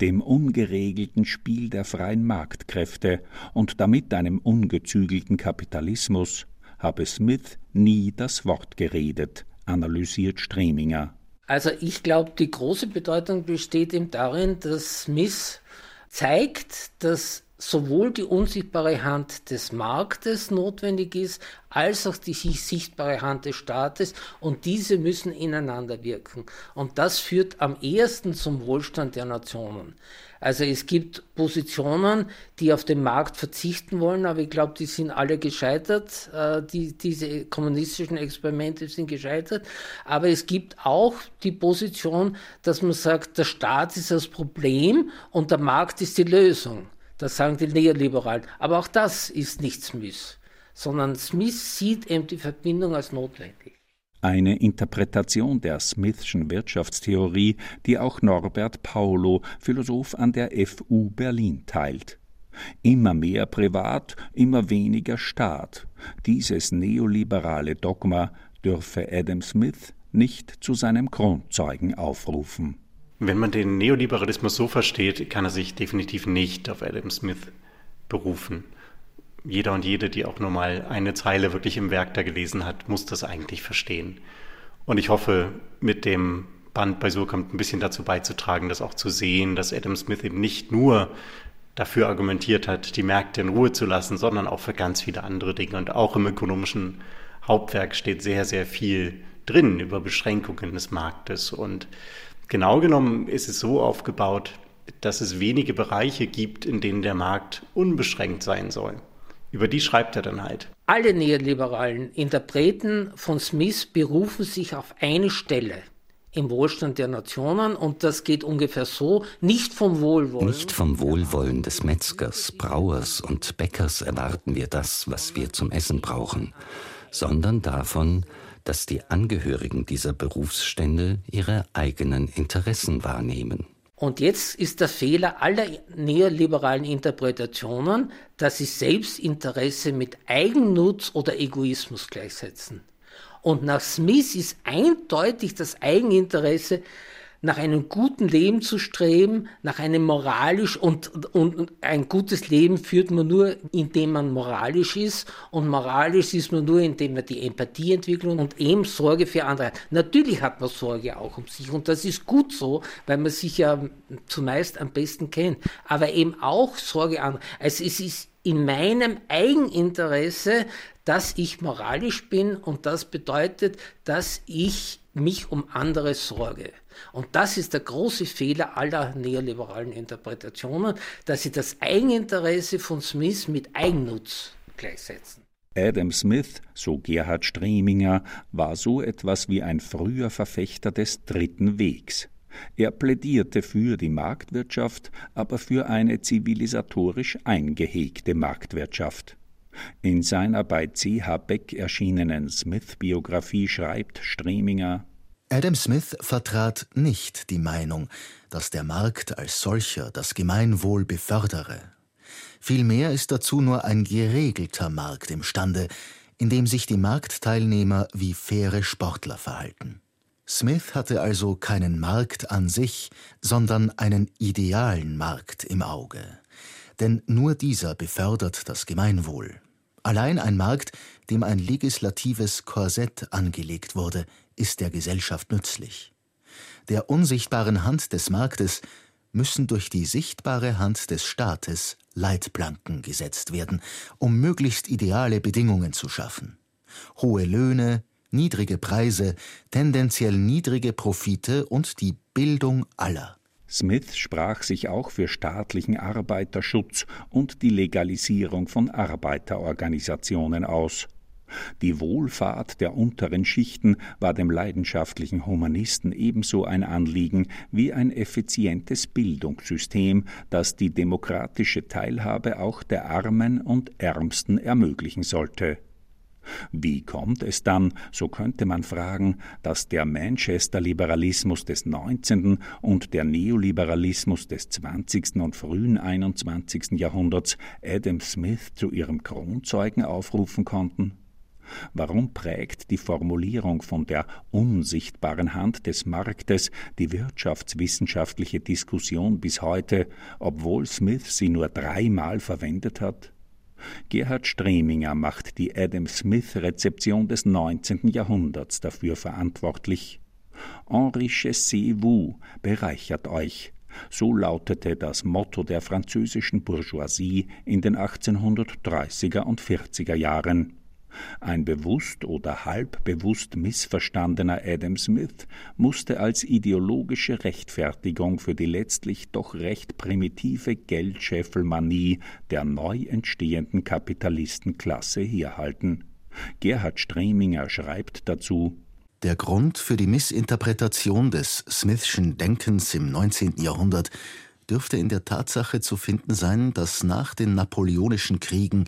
dem ungeregelten Spiel der freien Marktkräfte und damit einem ungezügelten Kapitalismus habe Smith nie das Wort geredet, analysiert Streminger. Also ich glaube, die große Bedeutung besteht eben darin, dass Smith zeigt, dass sowohl die unsichtbare Hand des Marktes notwendig ist, als auch die sichtbare Hand des Staates und diese müssen ineinander wirken. Und das führt am ehesten zum Wohlstand der Nationen. Also es gibt Positionen, die auf den Markt verzichten wollen, aber ich glaube, die sind alle gescheitert. Äh, die, diese kommunistischen Experimente sind gescheitert. Aber es gibt auch die Position, dass man sagt, der Staat ist das Problem und der Markt ist die Lösung. Das sagen die Neoliberalen. Aber auch das ist nicht Smith, sondern Smith sieht eben die Verbindung als notwendig. Eine Interpretation der Smithschen Wirtschaftstheorie, die auch Norbert Paulo, Philosoph an der FU Berlin, teilt. Immer mehr Privat, immer weniger Staat. Dieses neoliberale Dogma dürfe Adam Smith nicht zu seinem Grundzeugen aufrufen. Wenn man den Neoliberalismus so versteht, kann er sich definitiv nicht auf Adam Smith berufen. Jeder und jede, die auch nur mal eine Zeile wirklich im Werk da gelesen hat, muss das eigentlich verstehen. Und ich hoffe, mit dem Band bei Surkamp ein bisschen dazu beizutragen, das auch zu sehen, dass Adam Smith eben nicht nur dafür argumentiert hat, die Märkte in Ruhe zu lassen, sondern auch für ganz viele andere Dinge. Und auch im ökonomischen Hauptwerk steht sehr, sehr viel drin über Beschränkungen des Marktes und Genau genommen ist es so aufgebaut, dass es wenige Bereiche gibt, in denen der Markt unbeschränkt sein soll. Über die schreibt er dann halt. Alle neoliberalen Interpreten von Smith berufen sich auf eine Stelle im Wohlstand der Nationen und das geht ungefähr so, nicht vom Wohlwollen. Nicht vom Wohlwollen des Metzgers, Brauers und Bäckers erwarten wir das, was wir zum Essen brauchen, sondern davon, dass die Angehörigen dieser Berufsstände ihre eigenen Interessen wahrnehmen. Und jetzt ist der Fehler aller neoliberalen Interpretationen, dass sie Selbstinteresse mit Eigennutz oder Egoismus gleichsetzen. Und nach Smith ist eindeutig das Eigeninteresse nach einem guten Leben zu streben, nach einem moralisch und, und ein gutes Leben führt man nur, indem man moralisch ist und moralisch ist man nur, indem man die Empathie entwickelt und eben Sorge für andere. Natürlich hat man Sorge auch um sich und das ist gut so, weil man sich ja zumeist am besten kennt, aber eben auch Sorge an. Also es ist in meinem Eigeninteresse, dass ich moralisch bin und das bedeutet, dass ich mich um andere sorge. Und das ist der große Fehler aller neoliberalen Interpretationen, dass sie das Eigeninteresse von Smith mit Eigennutz gleichsetzen. Adam Smith, so Gerhard Streminger, war so etwas wie ein früher Verfechter des dritten Wegs. Er plädierte für die Marktwirtschaft, aber für eine zivilisatorisch eingehegte Marktwirtschaft. In seiner bei C. H. Beck erschienenen Smith-Biografie schreibt Streminger Adam Smith vertrat nicht die Meinung, dass der Markt als solcher das Gemeinwohl befördere. Vielmehr ist dazu nur ein geregelter Markt imstande, in dem sich die Marktteilnehmer wie faire Sportler verhalten. Smith hatte also keinen Markt an sich, sondern einen idealen Markt im Auge. Denn nur dieser befördert das Gemeinwohl. Allein ein Markt, dem ein legislatives Korsett angelegt wurde, ist der Gesellschaft nützlich. Der unsichtbaren Hand des Marktes müssen durch die sichtbare Hand des Staates Leitplanken gesetzt werden, um möglichst ideale Bedingungen zu schaffen. Hohe Löhne, niedrige Preise, tendenziell niedrige Profite und die Bildung aller. Smith sprach sich auch für staatlichen Arbeiterschutz und die Legalisierung von Arbeiterorganisationen aus. Die Wohlfahrt der unteren Schichten war dem leidenschaftlichen Humanisten ebenso ein Anliegen wie ein effizientes Bildungssystem, das die demokratische Teilhabe auch der Armen und Ärmsten ermöglichen sollte. Wie kommt es dann, so könnte man fragen, dass der Manchester-Liberalismus des 19. und der Neoliberalismus des 20. und frühen 21. Jahrhunderts Adam Smith zu ihrem Kronzeugen aufrufen konnten? Warum prägt die Formulierung von der unsichtbaren Hand des Marktes die wirtschaftswissenschaftliche Diskussion bis heute, obwohl Smith sie nur dreimal verwendet hat? Gerhard Streminger macht die Adam Smith-Rezeption des 19. Jahrhunderts dafür verantwortlich. Enrichez-vous, bereichert euch. So lautete das Motto der französischen Bourgeoisie in den 1830er und 40er Jahren. Ein bewusst oder halbbewusst missverstandener Adam Smith musste als ideologische Rechtfertigung für die letztlich doch recht primitive Geldscheffelmanie der neu entstehenden Kapitalistenklasse herhalten. Gerhard Streminger schreibt dazu Der Grund für die Missinterpretation des Smithschen Denkens im 19. Jahrhundert dürfte in der Tatsache zu finden sein, dass nach den napoleonischen Kriegen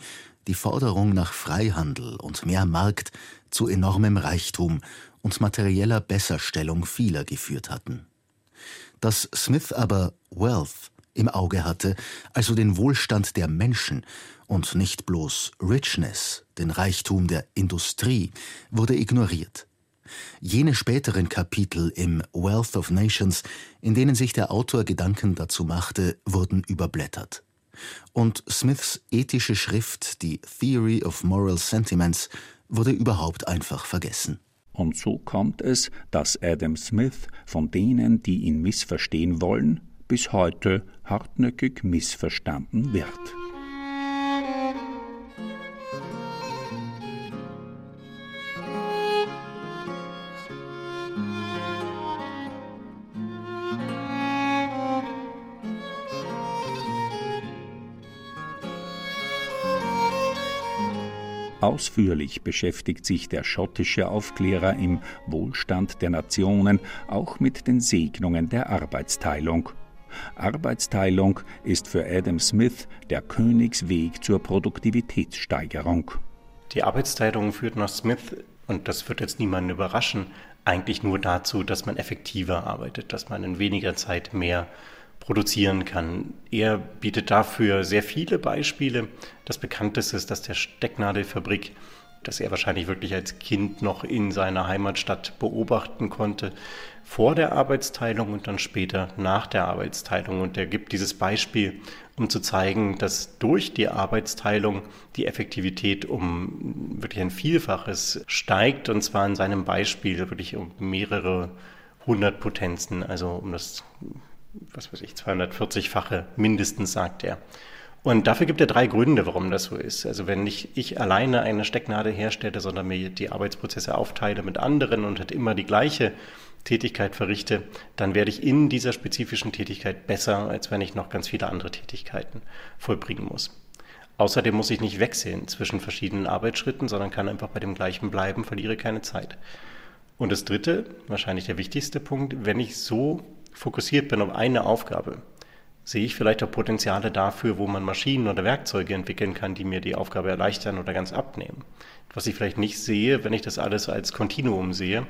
die Forderung nach Freihandel und mehr Markt zu enormem Reichtum und materieller Besserstellung vieler geführt hatten. Dass Smith aber Wealth im Auge hatte, also den Wohlstand der Menschen und nicht bloß Richness, den Reichtum der Industrie, wurde ignoriert. Jene späteren Kapitel im Wealth of Nations, in denen sich der Autor Gedanken dazu machte, wurden überblättert und Smiths ethische Schrift, die Theory of Moral Sentiments, wurde überhaupt einfach vergessen. Und so kommt es, dass Adam Smith von denen, die ihn missverstehen wollen, bis heute hartnäckig missverstanden wird. Ausführlich beschäftigt sich der schottische Aufklärer im Wohlstand der Nationen auch mit den Segnungen der Arbeitsteilung. Arbeitsteilung ist für Adam Smith der Königsweg zur Produktivitätssteigerung. Die Arbeitsteilung führt nach Smith, und das wird jetzt niemanden überraschen, eigentlich nur dazu, dass man effektiver arbeitet, dass man in weniger Zeit mehr produzieren kann. Er bietet dafür sehr viele Beispiele. Das bekannteste ist, dass der Stecknadelfabrik, das er wahrscheinlich wirklich als Kind noch in seiner Heimatstadt beobachten konnte, vor der Arbeitsteilung und dann später nach der Arbeitsteilung. Und er gibt dieses Beispiel, um zu zeigen, dass durch die Arbeitsteilung die Effektivität um wirklich ein Vielfaches steigt. Und zwar in seinem Beispiel wirklich um mehrere hundert Potenzen, also um das was weiß ich, 240-fache mindestens, sagt er. Und dafür gibt er drei Gründe, warum das so ist. Also wenn nicht ich alleine eine Stecknadel herstelle, sondern mir die Arbeitsprozesse aufteile mit anderen und halt immer die gleiche Tätigkeit verrichte, dann werde ich in dieser spezifischen Tätigkeit besser, als wenn ich noch ganz viele andere Tätigkeiten vollbringen muss. Außerdem muss ich nicht wechseln zwischen verschiedenen Arbeitsschritten, sondern kann einfach bei dem gleichen bleiben, verliere keine Zeit. Und das dritte, wahrscheinlich der wichtigste Punkt, wenn ich so fokussiert bin auf eine Aufgabe, sehe ich vielleicht auch Potenziale dafür, wo man Maschinen oder Werkzeuge entwickeln kann, die mir die Aufgabe erleichtern oder ganz abnehmen. Was ich vielleicht nicht sehe, wenn ich das alles als Kontinuum sehe.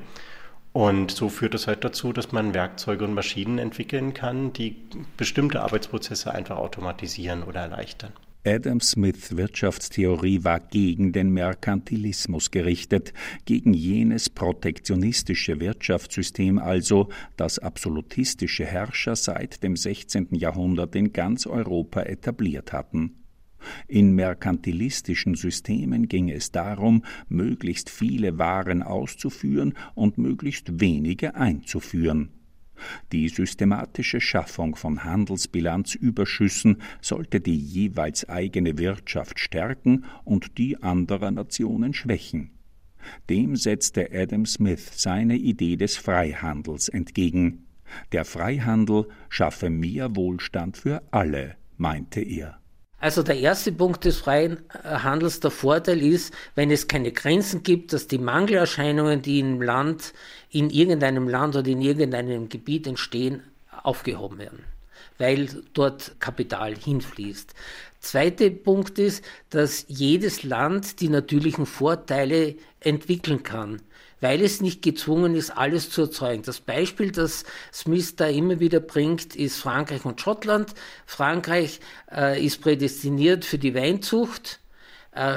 Und so führt es halt dazu, dass man Werkzeuge und Maschinen entwickeln kann, die bestimmte Arbeitsprozesse einfach automatisieren oder erleichtern. Adam Smiths Wirtschaftstheorie war gegen den Merkantilismus gerichtet, gegen jenes protektionistische Wirtschaftssystem also, das absolutistische Herrscher seit dem 16. Jahrhundert in ganz Europa etabliert hatten. In merkantilistischen Systemen ging es darum, möglichst viele Waren auszuführen und möglichst wenige einzuführen. Die systematische Schaffung von Handelsbilanzüberschüssen sollte die jeweils eigene Wirtschaft stärken und die anderer Nationen schwächen. Dem setzte Adam Smith seine Idee des Freihandels entgegen. Der Freihandel schaffe mehr Wohlstand für alle, meinte er. Also der erste Punkt des freien äh, Handels, der Vorteil ist, wenn es keine Grenzen gibt, dass die Mangelerscheinungen, die im Land, in irgendeinem Land oder in irgendeinem Gebiet entstehen, aufgehoben werden, weil dort Kapital hinfließt. Zweiter Punkt ist, dass jedes Land die natürlichen Vorteile entwickeln kann weil es nicht gezwungen ist, alles zu erzeugen. Das Beispiel, das Smith da immer wieder bringt, ist Frankreich und Schottland. Frankreich äh, ist prädestiniert für die Weinzucht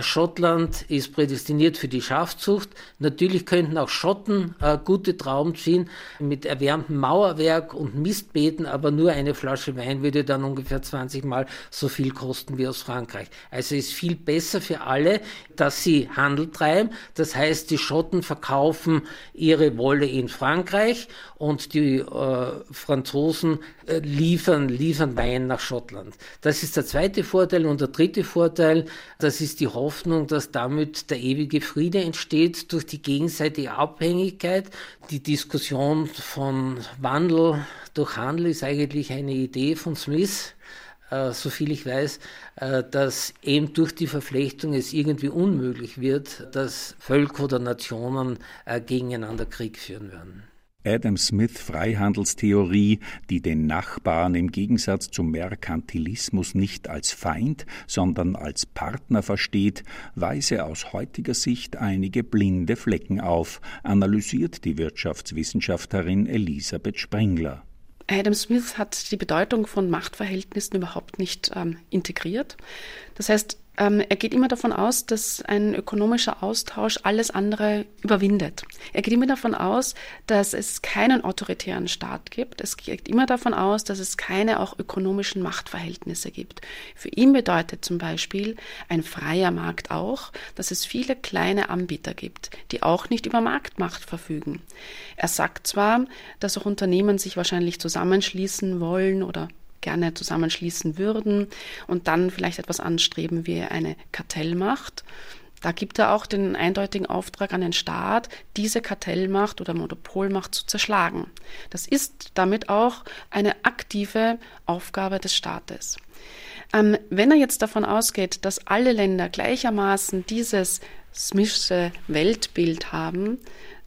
Schottland ist prädestiniert für die Schafzucht. Natürlich könnten auch Schotten äh, gute Trauben ziehen mit erwärmtem Mauerwerk und Mistbeeten, aber nur eine Flasche Wein würde dann ungefähr 20 Mal so viel kosten wie aus Frankreich. Also ist viel besser für alle, dass sie Handel treiben. Das heißt, die Schotten verkaufen ihre Wolle in Frankreich und die äh, Franzosen äh, liefern, liefern Wein nach Schottland. Das ist der zweite Vorteil. Und der dritte Vorteil, das ist die Hoffnung, dass damit der ewige Friede entsteht durch die gegenseitige Abhängigkeit. Die Diskussion von Wandel durch Handel ist eigentlich eine Idee von Smith, äh, so viel ich weiß, äh, dass eben durch die Verflechtung es irgendwie unmöglich wird, dass Völker oder Nationen äh, gegeneinander Krieg führen werden. Adam Smith Freihandelstheorie, die den Nachbarn im Gegensatz zum Merkantilismus nicht als Feind, sondern als Partner versteht, weise aus heutiger Sicht einige blinde Flecken auf, analysiert die Wirtschaftswissenschaftlerin Elisabeth Sprengler. Adam Smith hat die Bedeutung von Machtverhältnissen überhaupt nicht ähm, integriert. Das heißt, ähm, er geht immer davon aus, dass ein ökonomischer Austausch alles andere überwindet. Er geht immer davon aus, dass es keinen autoritären Staat gibt. Es geht immer davon aus, dass es keine auch ökonomischen Machtverhältnisse gibt. Für ihn bedeutet zum Beispiel ein freier Markt auch, dass es viele kleine Anbieter gibt, die auch nicht über Marktmacht verfügen. Er sagt zwar, dass auch Unternehmen sich wahrscheinlich zusammenschließen wollen oder gerne zusammenschließen würden und dann vielleicht etwas anstreben wie eine Kartellmacht. Da gibt er auch den eindeutigen Auftrag an den Staat, diese Kartellmacht oder Monopolmacht zu zerschlagen. Das ist damit auch eine aktive Aufgabe des Staates. Ähm, wenn er jetzt davon ausgeht, dass alle Länder gleichermaßen dieses Smithsche Weltbild haben,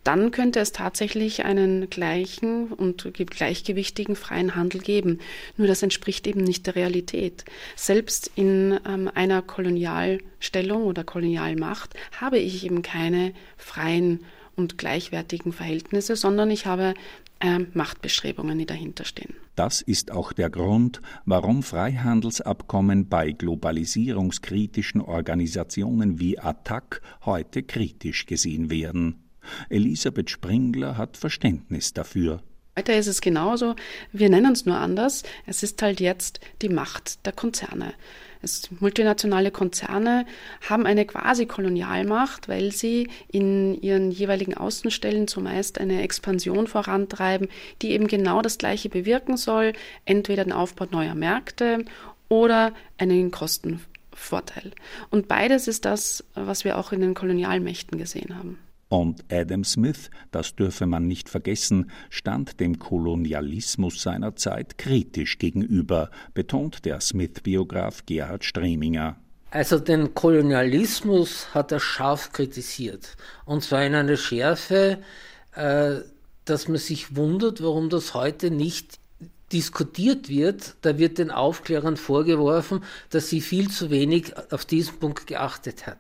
dann könnte es tatsächlich einen gleichen und gleichgewichtigen freien Handel geben. Nur das entspricht eben nicht der Realität. Selbst in ähm, einer Kolonialstellung oder Kolonialmacht habe ich eben keine freien und gleichwertigen Verhältnisse, sondern ich habe äh, Machtbestrebungen, die dahinter stehen. Das ist auch der Grund, warum Freihandelsabkommen bei globalisierungskritischen Organisationen wie ATTAC heute kritisch gesehen werden. Elisabeth Springler hat Verständnis dafür. Heute ist es genauso, wir nennen es nur anders. Es ist halt jetzt die Macht der Konzerne. Es, multinationale Konzerne haben eine quasi Kolonialmacht, weil sie in ihren jeweiligen Außenstellen zumeist eine Expansion vorantreiben, die eben genau das Gleiche bewirken soll, entweder den Aufbau neuer Märkte oder einen Kostenvorteil. Und beides ist das, was wir auch in den Kolonialmächten gesehen haben. Und Adam Smith, das dürfe man nicht vergessen, stand dem Kolonialismus seiner Zeit kritisch gegenüber, betont der Smith-Biograf Gerhard Streminger. Also den Kolonialismus hat er scharf kritisiert. Und zwar in einer Schärfe, äh, dass man sich wundert, warum das heute nicht diskutiert wird. Da wird den Aufklärern vorgeworfen, dass sie viel zu wenig auf diesen Punkt geachtet hat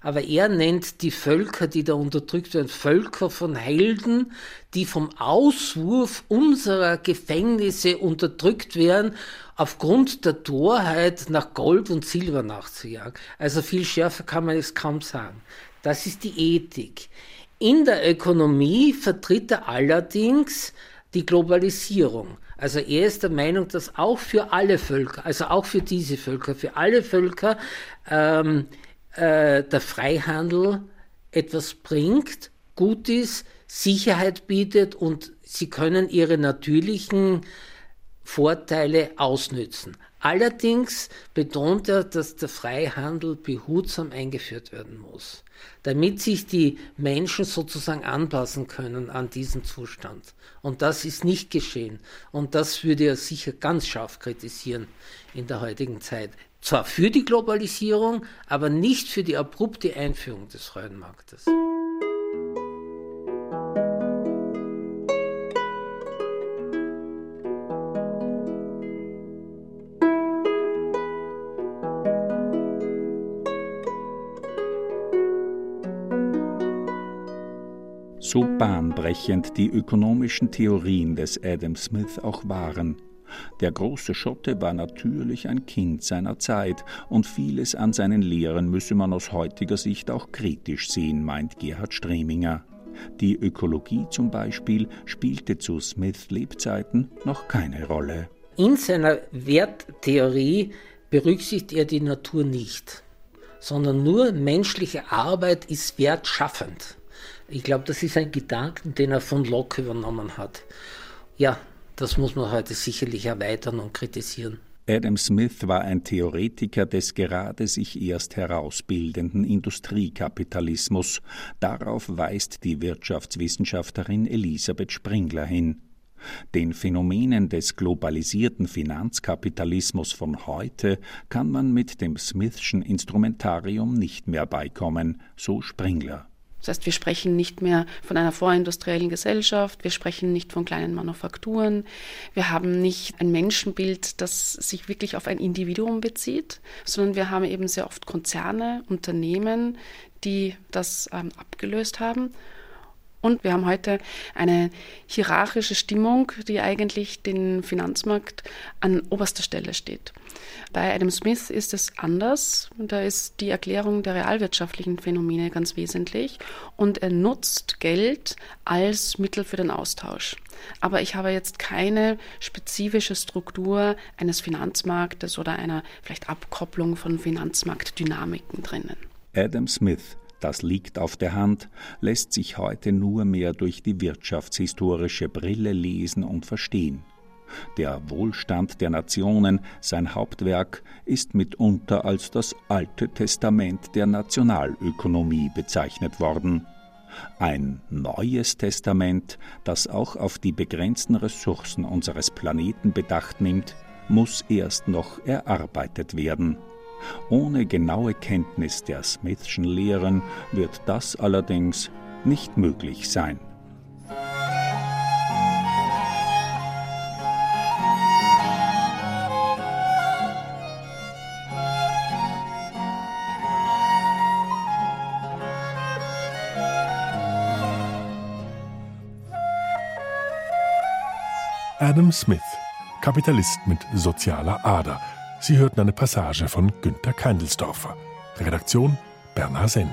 aber er nennt die Völker, die da unterdrückt werden, Völker von Helden, die vom Auswurf unserer Gefängnisse unterdrückt werden, aufgrund der Torheit nach Gold und Silber nachzujagen. Also viel schärfer kann man es kaum sagen. Das ist die Ethik. In der Ökonomie vertritt er allerdings die Globalisierung. Also er ist der Meinung, dass auch für alle Völker, also auch für diese Völker, für alle Völker ähm, äh, der Freihandel etwas bringt, gut ist, Sicherheit bietet und sie können ihre natürlichen Vorteile ausnützen. Allerdings betont er, dass der Freihandel behutsam eingeführt werden muss, damit sich die Menschen sozusagen anpassen können an diesen Zustand. Und das ist nicht geschehen. Und das würde er sicher ganz scharf kritisieren in der heutigen Zeit zwar für die Globalisierung, aber nicht für die abrupte Einführung des freien Marktes. So bahnbrechend die ökonomischen Theorien des Adam Smith auch waren, der große Schotte war natürlich ein Kind seiner Zeit, und vieles an seinen Lehren müsse man aus heutiger Sicht auch kritisch sehen, meint Gerhard Streminger. Die Ökologie zum Beispiel spielte zu Smiths Lebzeiten noch keine Rolle. In seiner Werttheorie berücksichtigt er die Natur nicht, sondern nur menschliche Arbeit ist wertschaffend. Ich glaube, das ist ein Gedanken, den er von Locke übernommen hat. Ja, das muss man heute sicherlich erweitern und kritisieren. Adam Smith war ein Theoretiker des gerade sich erst herausbildenden Industriekapitalismus. Darauf weist die Wirtschaftswissenschaftlerin Elisabeth Springler hin. Den Phänomenen des globalisierten Finanzkapitalismus von heute kann man mit dem Smithschen Instrumentarium nicht mehr beikommen, so Springler. Das heißt, wir sprechen nicht mehr von einer vorindustriellen Gesellschaft, wir sprechen nicht von kleinen Manufakturen, wir haben nicht ein Menschenbild, das sich wirklich auf ein Individuum bezieht, sondern wir haben eben sehr oft Konzerne, Unternehmen, die das ähm, abgelöst haben und wir haben heute eine hierarchische Stimmung, die eigentlich den Finanzmarkt an oberster Stelle steht. Bei Adam Smith ist es anders. Da ist die Erklärung der realwirtschaftlichen Phänomene ganz wesentlich. Und er nutzt Geld als Mittel für den Austausch. Aber ich habe jetzt keine spezifische Struktur eines Finanzmarktes oder einer vielleicht Abkopplung von Finanzmarktdynamiken drinnen. Adam Smith das liegt auf der Hand, lässt sich heute nur mehr durch die wirtschaftshistorische Brille lesen und verstehen. Der Wohlstand der Nationen, sein Hauptwerk, ist mitunter als das Alte Testament der Nationalökonomie bezeichnet worden. Ein neues Testament, das auch auf die begrenzten Ressourcen unseres Planeten Bedacht nimmt, muss erst noch erarbeitet werden. Ohne genaue Kenntnis der Smithschen Lehren wird das allerdings nicht möglich sein. Adam Smith, Kapitalist mit sozialer Ader, Sie hörten eine Passage von Günter Keindelsdorfer. Redaktion Bernhard Senn.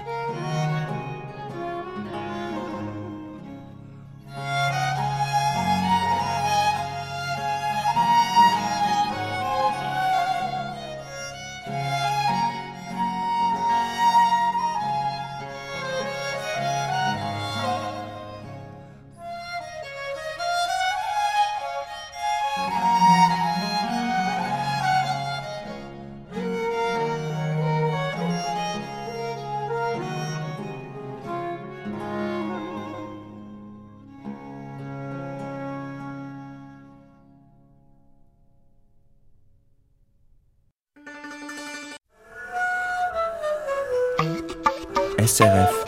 SRF.